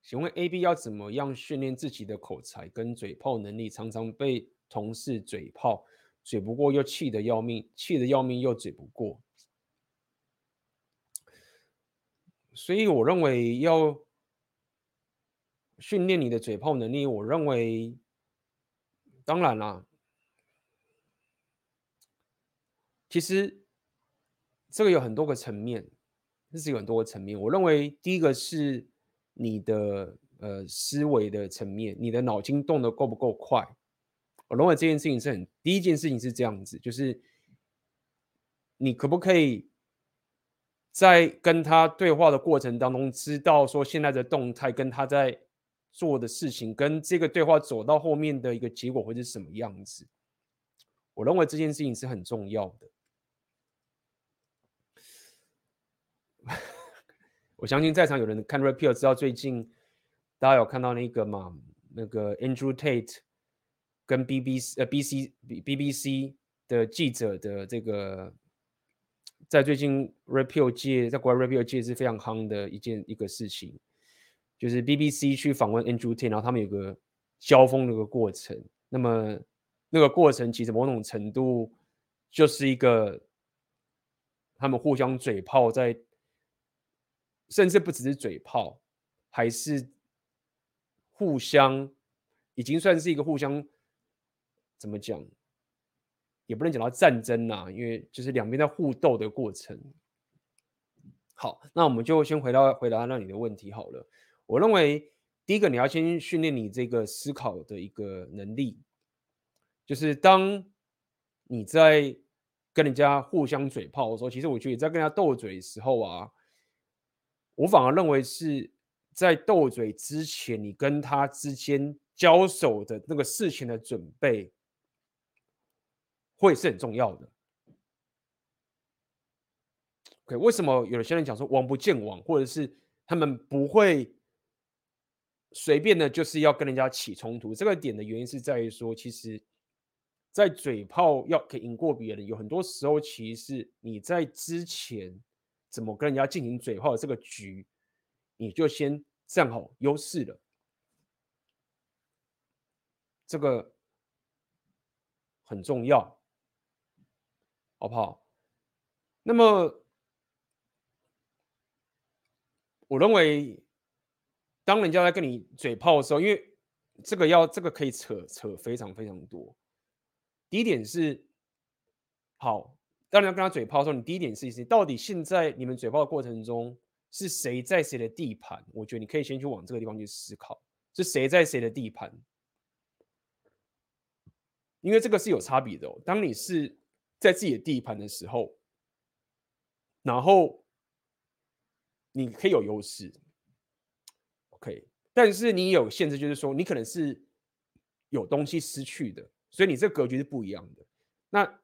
请问 AB 要怎么样训练自己的口才跟嘴炮能力？常常被同事嘴炮，嘴不过又气得要命，气得要命又嘴不过。所以我认为要训练你的嘴炮能力，我认为当然啦，其实这个有很多个层面，这是有很多个层面。我认为第一个是你的呃思维的层面，你的脑筋动得够不够快。我认为这件事情是很第一件事情是这样子，就是你可不可以？在跟他对话的过程当中，知道说现在的动态跟他在做的事情，跟这个对话走到后面的一个结果会是什么样子？我认为这件事情是很重要的。[laughs] 我相信在场有人看 Red Pill 知道最近大家有看到那个嘛？那个 Andrew Tate 跟 BBC 呃 BC BBC 的记者的这个。在最近 Red Pill 界，在国外 Red Pill 界是非常夯的一件一个事情，就是 BBC 去访问 Andrew Tate，然后他们有个交锋的一个过程。那么那个过程其实某种程度就是一个他们互相嘴炮，在甚至不只是嘴炮，还是互相已经算是一个互相怎么讲？也不能讲到战争呐，因为就是两边在互斗的过程。好，那我们就先回到回答那你的问题好了。我认为第一个你要先训练你这个思考的一个能力，就是当你在跟人家互相嘴炮的时候，其实我觉得你在跟人家斗嘴的时候啊，我反而认为是在斗嘴之前，你跟他之间交手的那个事情的准备。会是很重要的。OK，为什么有些人讲说王不见王，或者是他们不会随便的，就是要跟人家起冲突？这个点的原因是在于说，其实，在嘴炮要可以赢过别人，有很多时候其实是你在之前怎么跟人家进行嘴炮的这个局，你就先占好优势了。这个很重要。好不好？那么，我认为，当人家在跟你嘴炮的时候，因为这个要这个可以扯扯非常非常多。第一点是，好，当人家跟他嘴炮的时候，你第一点是，到底现在你们嘴炮的过程中是谁在谁的地盘？我觉得你可以先去往这个地方去思考，是谁在谁的地盘？因为这个是有差别的哦。当你是在自己的地盘的时候，然后你可以有优势，OK，但是你有限制，就是说你可能是有东西失去的，所以你这格局是不一样的。那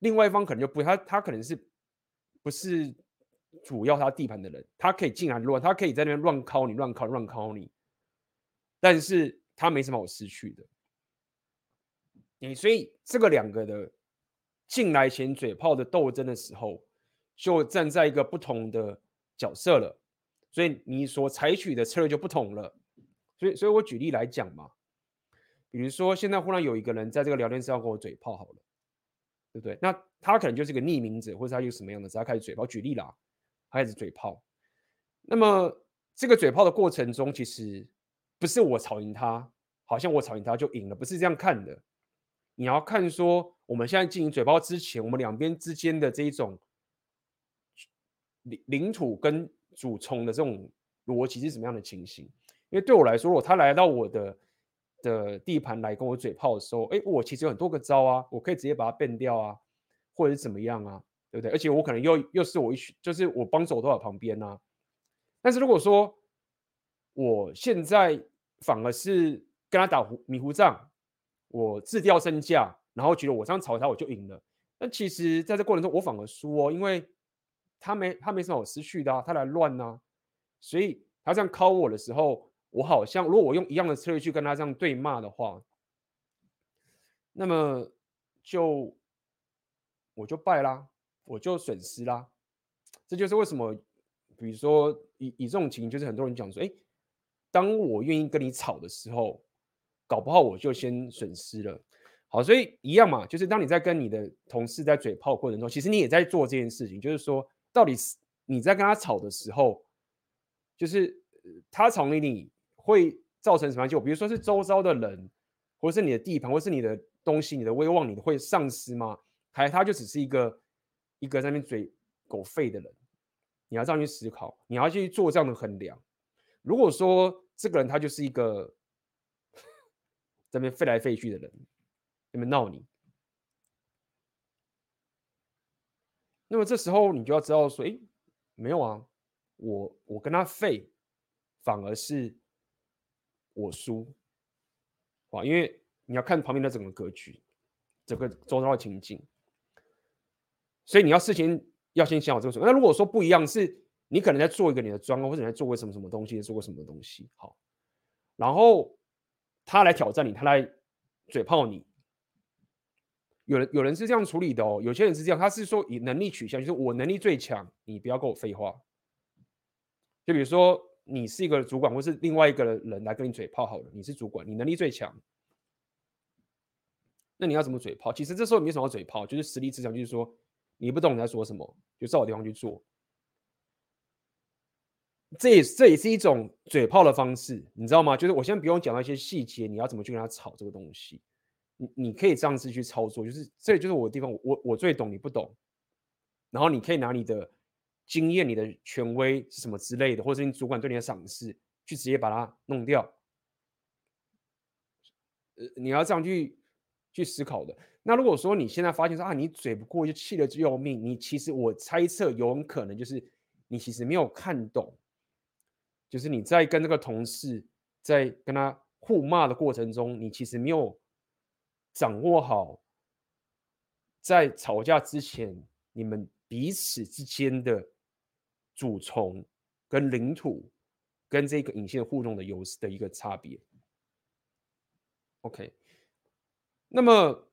另外一方可能就不，他他可能是不是主要他地盘的人，他可以进来乱，他可以在那边乱敲你，乱敲乱敲你，但是他没什么好失去的。你所以这个两个的。进来前嘴炮的斗争的时候，就站在一个不同的角色了，所以你所采取的策略就不同了。所以，所以我举例来讲嘛，比如说现在忽然有一个人在这个聊天室要跟我嘴炮，好了，对不对？那他可能就是个匿名者，或者他有什么样的，只要开始嘴炮。举例啦，他开始嘴炮。那么这个嘴炮的过程中，其实不是我吵赢他，好像我吵赢他就赢了，不是这样看的。你要看说，我们现在进行嘴炮之前，我们两边之间的这一种领领土跟主从的这种逻辑是什么样的情形？因为对我来说，如果他来到我的的地盘来跟我嘴炮的时候，哎，我其实有很多个招啊，我可以直接把它变掉啊，或者是怎么样啊，对不对？而且我可能又又是我一就是我帮手都在旁边啊。但是如果说我现在反而是跟他打迷糊仗。我自掉身价，然后觉得我这样吵他我就赢了。但其实在这过程中，我反而输哦，因为他没他没什么好失去的啊，他来乱呐啊。所以他这样敲我的时候，我好像如果我用一样的策略去跟他这样对骂的话，那么就我就败啦，我就损失啦。这就是为什么，比如说以以这种情形，就是很多人讲说，哎，当我愿意跟你吵的时候。搞不好我就先损失了。好，所以一样嘛，就是当你在跟你的同事在嘴炮过程中，其实你也在做这件事情，就是说，到底是你在跟他吵的时候，就是他吵你，你会造成什么结果？比如说是周遭的人，或是你的地盘，或是你的东西，你的威望，你会丧失吗？还他就只是一个一个在那边嘴狗吠的人？你要这样去思考，你要去做这样的衡量。如果说这个人他就是一个在那边吠来吠去的人，那边闹你，那么这时候你就要知道说，哎，没有啊，我我跟他废，反而是我输，啊，因为你要看旁边的整个格局，整个周遭的情境，所以你要事先要先想好这个事。那如果说不一样，是你可能在做一个你的专案，或者你在做个什么什么东西，做过什么东西，好，然后他来挑战你，他来嘴炮你。有人有人是这样处理的哦，有些人是这样，他是说以能力取向，就是我能力最强，你不要跟我废话。就比如说你是一个主管，或是另外一个人来跟你嘴炮好了，你是主管，你能力最强，那你要怎么嘴炮？其实这时候没什么嘴炮，就是实力之强，就是说你不懂你在说什么，就照我地方去做。这也这也是一种嘴炮的方式，你知道吗？就是我先不用讲到一些细节，你要怎么去跟他吵这个东西。你你可以这样子去操作，就是这就是我的地方，我我最懂，你不懂。然后你可以拿你的经验、你的权威是什么之类的，或者是你主管对你的赏识，去直接把它弄掉。呃，你要这样去去思考的。那如果说你现在发现说啊，你嘴不过就气得要命，你其实我猜测有可能就是你其实没有看懂，就是你在跟那个同事在跟他互骂的过程中，你其实没有。掌握好，在吵架之前，你们彼此之间的主从跟领土跟这个隐性互动的优势的一个差别。OK，那么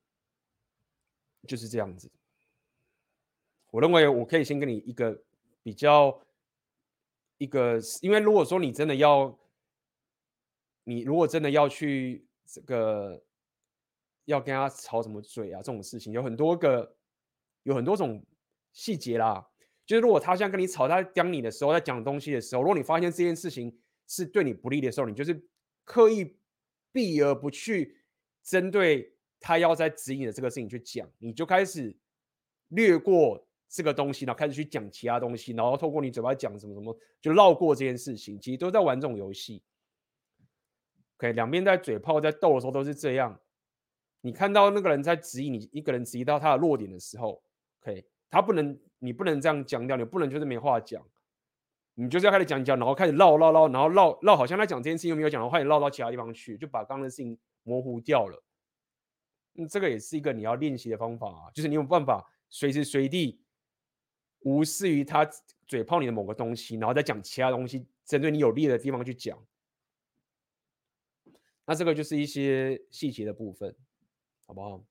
就是这样子。我认为我可以先跟你一个比较，一个，因为如果说你真的要，你如果真的要去这个。要跟他吵什么嘴啊？这种事情有很多个，有很多种细节啦。就是如果他现在跟你吵，他在讲你的时候，在讲东西的时候，如果你发现这件事情是对你不利的时候，你就是刻意避而不去针对他要在指引的这个事情去讲，你就开始略过这个东西，然后开始去讲其他东西，然后透过你嘴巴讲什么什么，就绕过这件事情。其实都在玩这种游戏。OK，两边在嘴炮在斗的时候都是这样。你看到那个人在质疑你，一个人质疑到他的弱点的时候，OK，他不能，你不能这样讲掉，你不能就是没话讲，你就是要开始讲讲，然后开始绕绕绕，然后绕绕，好像他讲这件事情又没有讲，然后开始绕到其他地方去，就把刚刚的事情模糊掉了。嗯，这个也是一个你要练习的方法啊，就是你有办法随时随地无视于他嘴炮你的某个东西，然后再讲其他东西，针对你有利的地方去讲。那这个就是一些细节的部分。好不好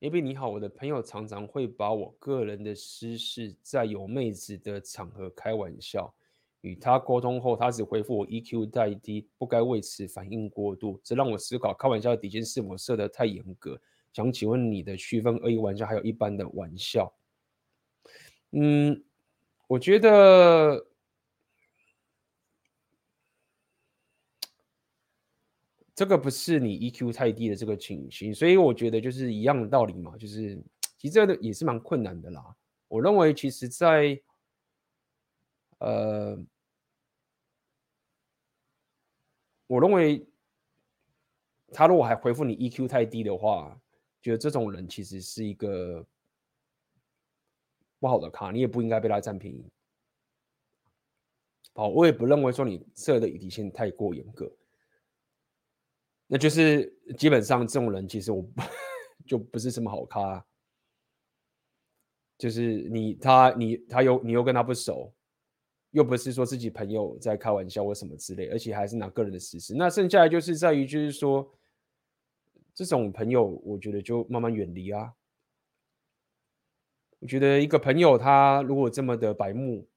？A B 你好，我的朋友常常会把我个人的私事在有妹子的场合开玩笑，与他沟通后，他只回复我 EQ 太低，不该为此反应过度，这让我思考开玩笑的底线是否设得太严格。想请问你的区分恶意玩笑还有一般的玩笑？嗯，我觉得。这个不是你 EQ 太低的这个情形，所以我觉得就是一样的道理嘛，就是其实这个也是蛮困难的啦。我认为其实在，呃，我认为他如果还回复你 EQ 太低的话，觉得这种人其实是一个不好的卡，你也不应该被他占便宜。好，我也不认为说你设的底线太过严格。那就是基本上这种人，其实我 [laughs] 就不是什么好咖。就是你他你他又你又跟他不熟，又不是说自己朋友在开玩笑或什么之类，而且还是拿个人的私事。那剩下来就是在于，就是说这种朋友，我觉得就慢慢远离啊。我觉得一个朋友他如果这么的白目，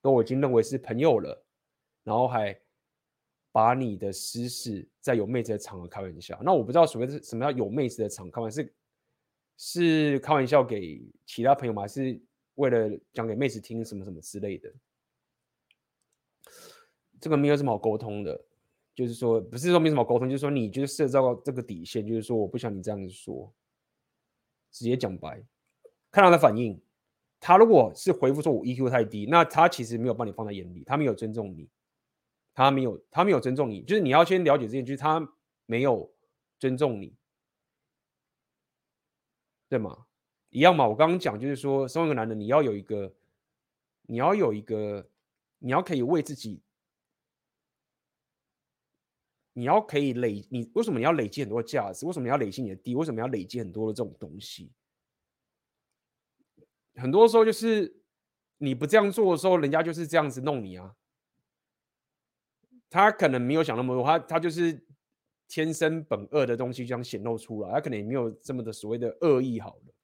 都已经认为是朋友了，然后还。把你的私事，在有妹子的场合开玩笑。那我不知道所谓的什么叫有妹子的场开玩笑，是是开玩笑给其他朋友吗？还是为了讲给妹子听什么什么之类的？这个没有什么好沟通的，就是说不是说没什么好沟通，就是说你就是设到这个底线，就是说我不想你这样子说，直接讲白，看他的反应。他如果是回复说我 EQ 太低，那他其实没有把你放在眼里，他没有尊重你，他没有他没有尊重你，就是你要先了解这件事，他没有尊重你，对吗？一样嘛，我刚刚讲就是说，身为一个男人，你要有一个，你要有一个，你要可以为自己，你要可以累，你为什么你要累积很多价值？为什么你要累积你的地？为什么要累积很多的这种东西？很多时候就是你不这样做的时候，人家就是这样子弄你啊。他可能没有想那么多，他他就是天生本恶的东西这样显露出来，他可能也没有这么的所谓的恶意好了。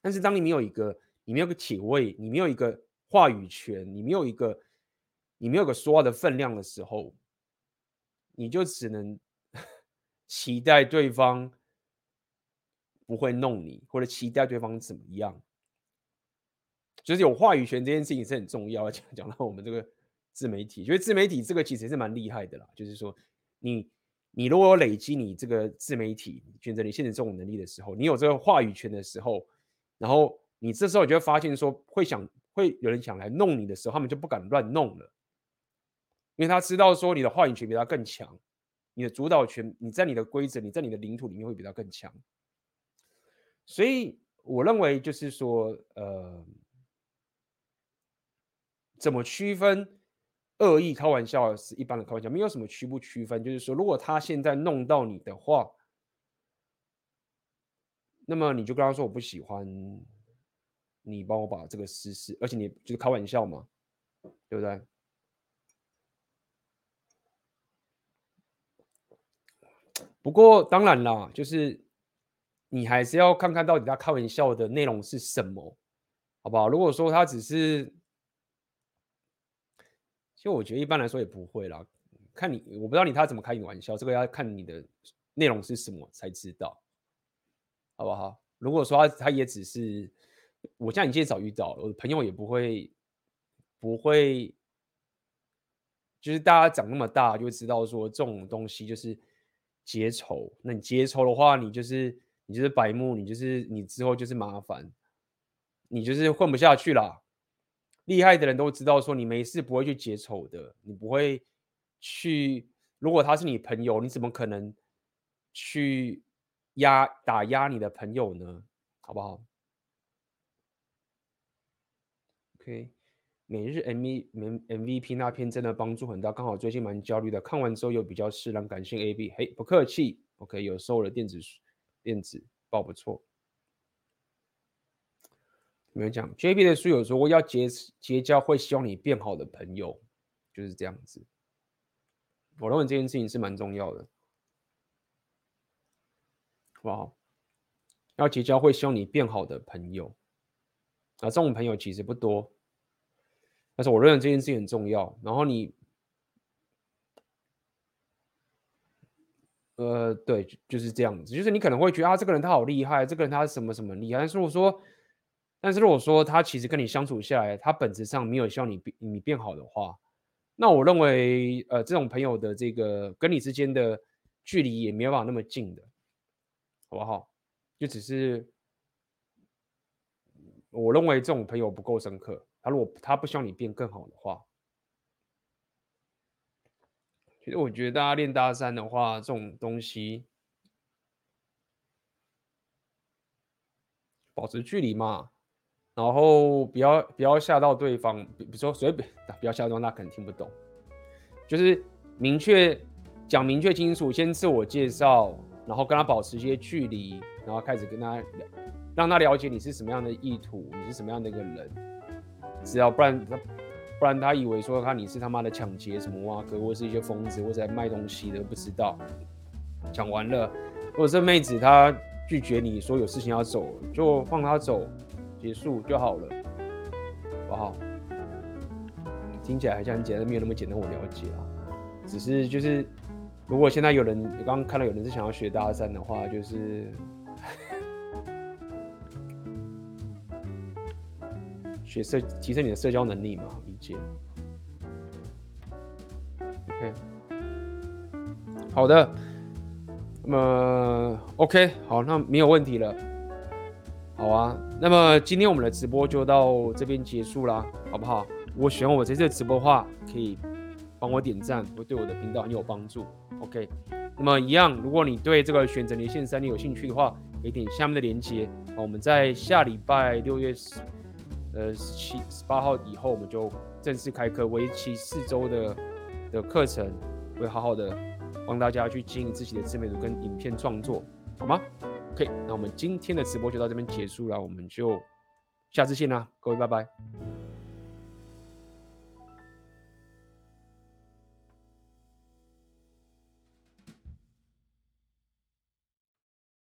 但是当你没有一个，你没有个体位，你没有一个话语权，你没有一个，你没有个说话的分量的时候，你就只能 [laughs] 期待对方。不会弄你，或者期待对方怎么样，就是有话语权这件事情是很重要。讲讲到我们这个自媒体，觉得自媒体这个其实是蛮厉害的啦。就是说你，你如果累积你这个自媒体选择你现在这种能力的时候，你有这个话语权的时候，然后你这时候你就会发现说，会想会有人想来弄你的时候，他们就不敢乱弄了，因为他知道说你的话语权比他更强，你的主导权，你在你的规则，你在你的领土里面会比他更强。所以我认为就是说，呃，怎么区分恶意开玩笑是一般的开玩笑，没有什么区不区分。就是说，如果他现在弄到你的话，那么你就跟他说我不喜欢，你帮我把这个私事，而且你就是开玩笑嘛，对不对？不过当然啦，就是。你还是要看看到底他开玩笑的内容是什么，好不好？如果说他只是，其实我觉得一般来说也不会啦。看你，我不知道你他怎么开你玩笑，这个要看你的内容是什么才知道，好不好？如果说他他也只是，我像你今天早遇到，我的朋友也不会不会，就是大家长那么大就知道说这种东西就是结仇。那你结仇的话，你就是。你就是白目，你就是你之后就是麻烦，你就是混不下去了。厉害的人都知道，说你没事不会去结仇的，你不会去。如果他是你朋友，你怎么可能去压打压你的朋友呢？好不好？OK，每日 M V M V P 那篇真的帮助很大，刚好最近蛮焦虑的，看完之后又比较释然，感谢 A B，嘿，不客气。OK，有收了电子书。电子报不错，没有讲 JB 的书有说过要结结交会希望你变好的朋友，就是这样子。我认为这件事情是蛮重要的，好不好？要结交会希望你变好的朋友，啊，这种朋友其实不多，但是我认为这件事情很重要。然后你。呃，对，就是这样子。就是你可能会觉得啊，这个人他好厉害，这个人他什么什么厉害。但是如果说，但是如果说他其实跟你相处下来，他本质上没有希望你变你变好的话，那我认为，呃，这种朋友的这个跟你之间的距离也没有办法那么近的，好不好？就只是我认为这种朋友不够深刻。他如果他不希望你变更好的话。其实我觉得大家练搭讪的话，这种东西保持距离嘛，然后不要不要吓到对方，比比如说随便不要吓到，他可能听不懂。就是明确讲明确清楚，先自我介绍，然后跟他保持一些距离，然后开始跟他聊，让他了解你是什么样的意图，你是什么样的一个人，只要不然他。不然他以为说他你是他妈的抢劫什么挖哥，或是一些疯子，或者在卖东西的，不知道。讲完了，如果这妹子她拒绝你说有事情要走，就放她走，结束就好了，好不好？听起来好像很简单，没有那么简单。我了解啊，只是就是如果现在有人刚刚看到有人是想要学搭讪的话，就是 [laughs] 学社提升你的社交能力嘛，解。OK，好的，那么 OK，好，那没有问题了。好啊，那么今天我们的直播就到这边结束啦，好不好？如果喜欢我这次的直播的话，可以帮我点赞，会对我的频道很有帮助。OK，那么一样，如果你对这个选择连线 3D 有兴趣的话，可以点下面的链接。我们在下礼拜六月十呃十七十八号以后，我们就正式开课，为期四周的的课程，会好好的帮大家去经营自己的自媒体跟影片创作，好吗？OK，那我们今天的直播就到这边结束了，我们就下次见啦，各位拜拜。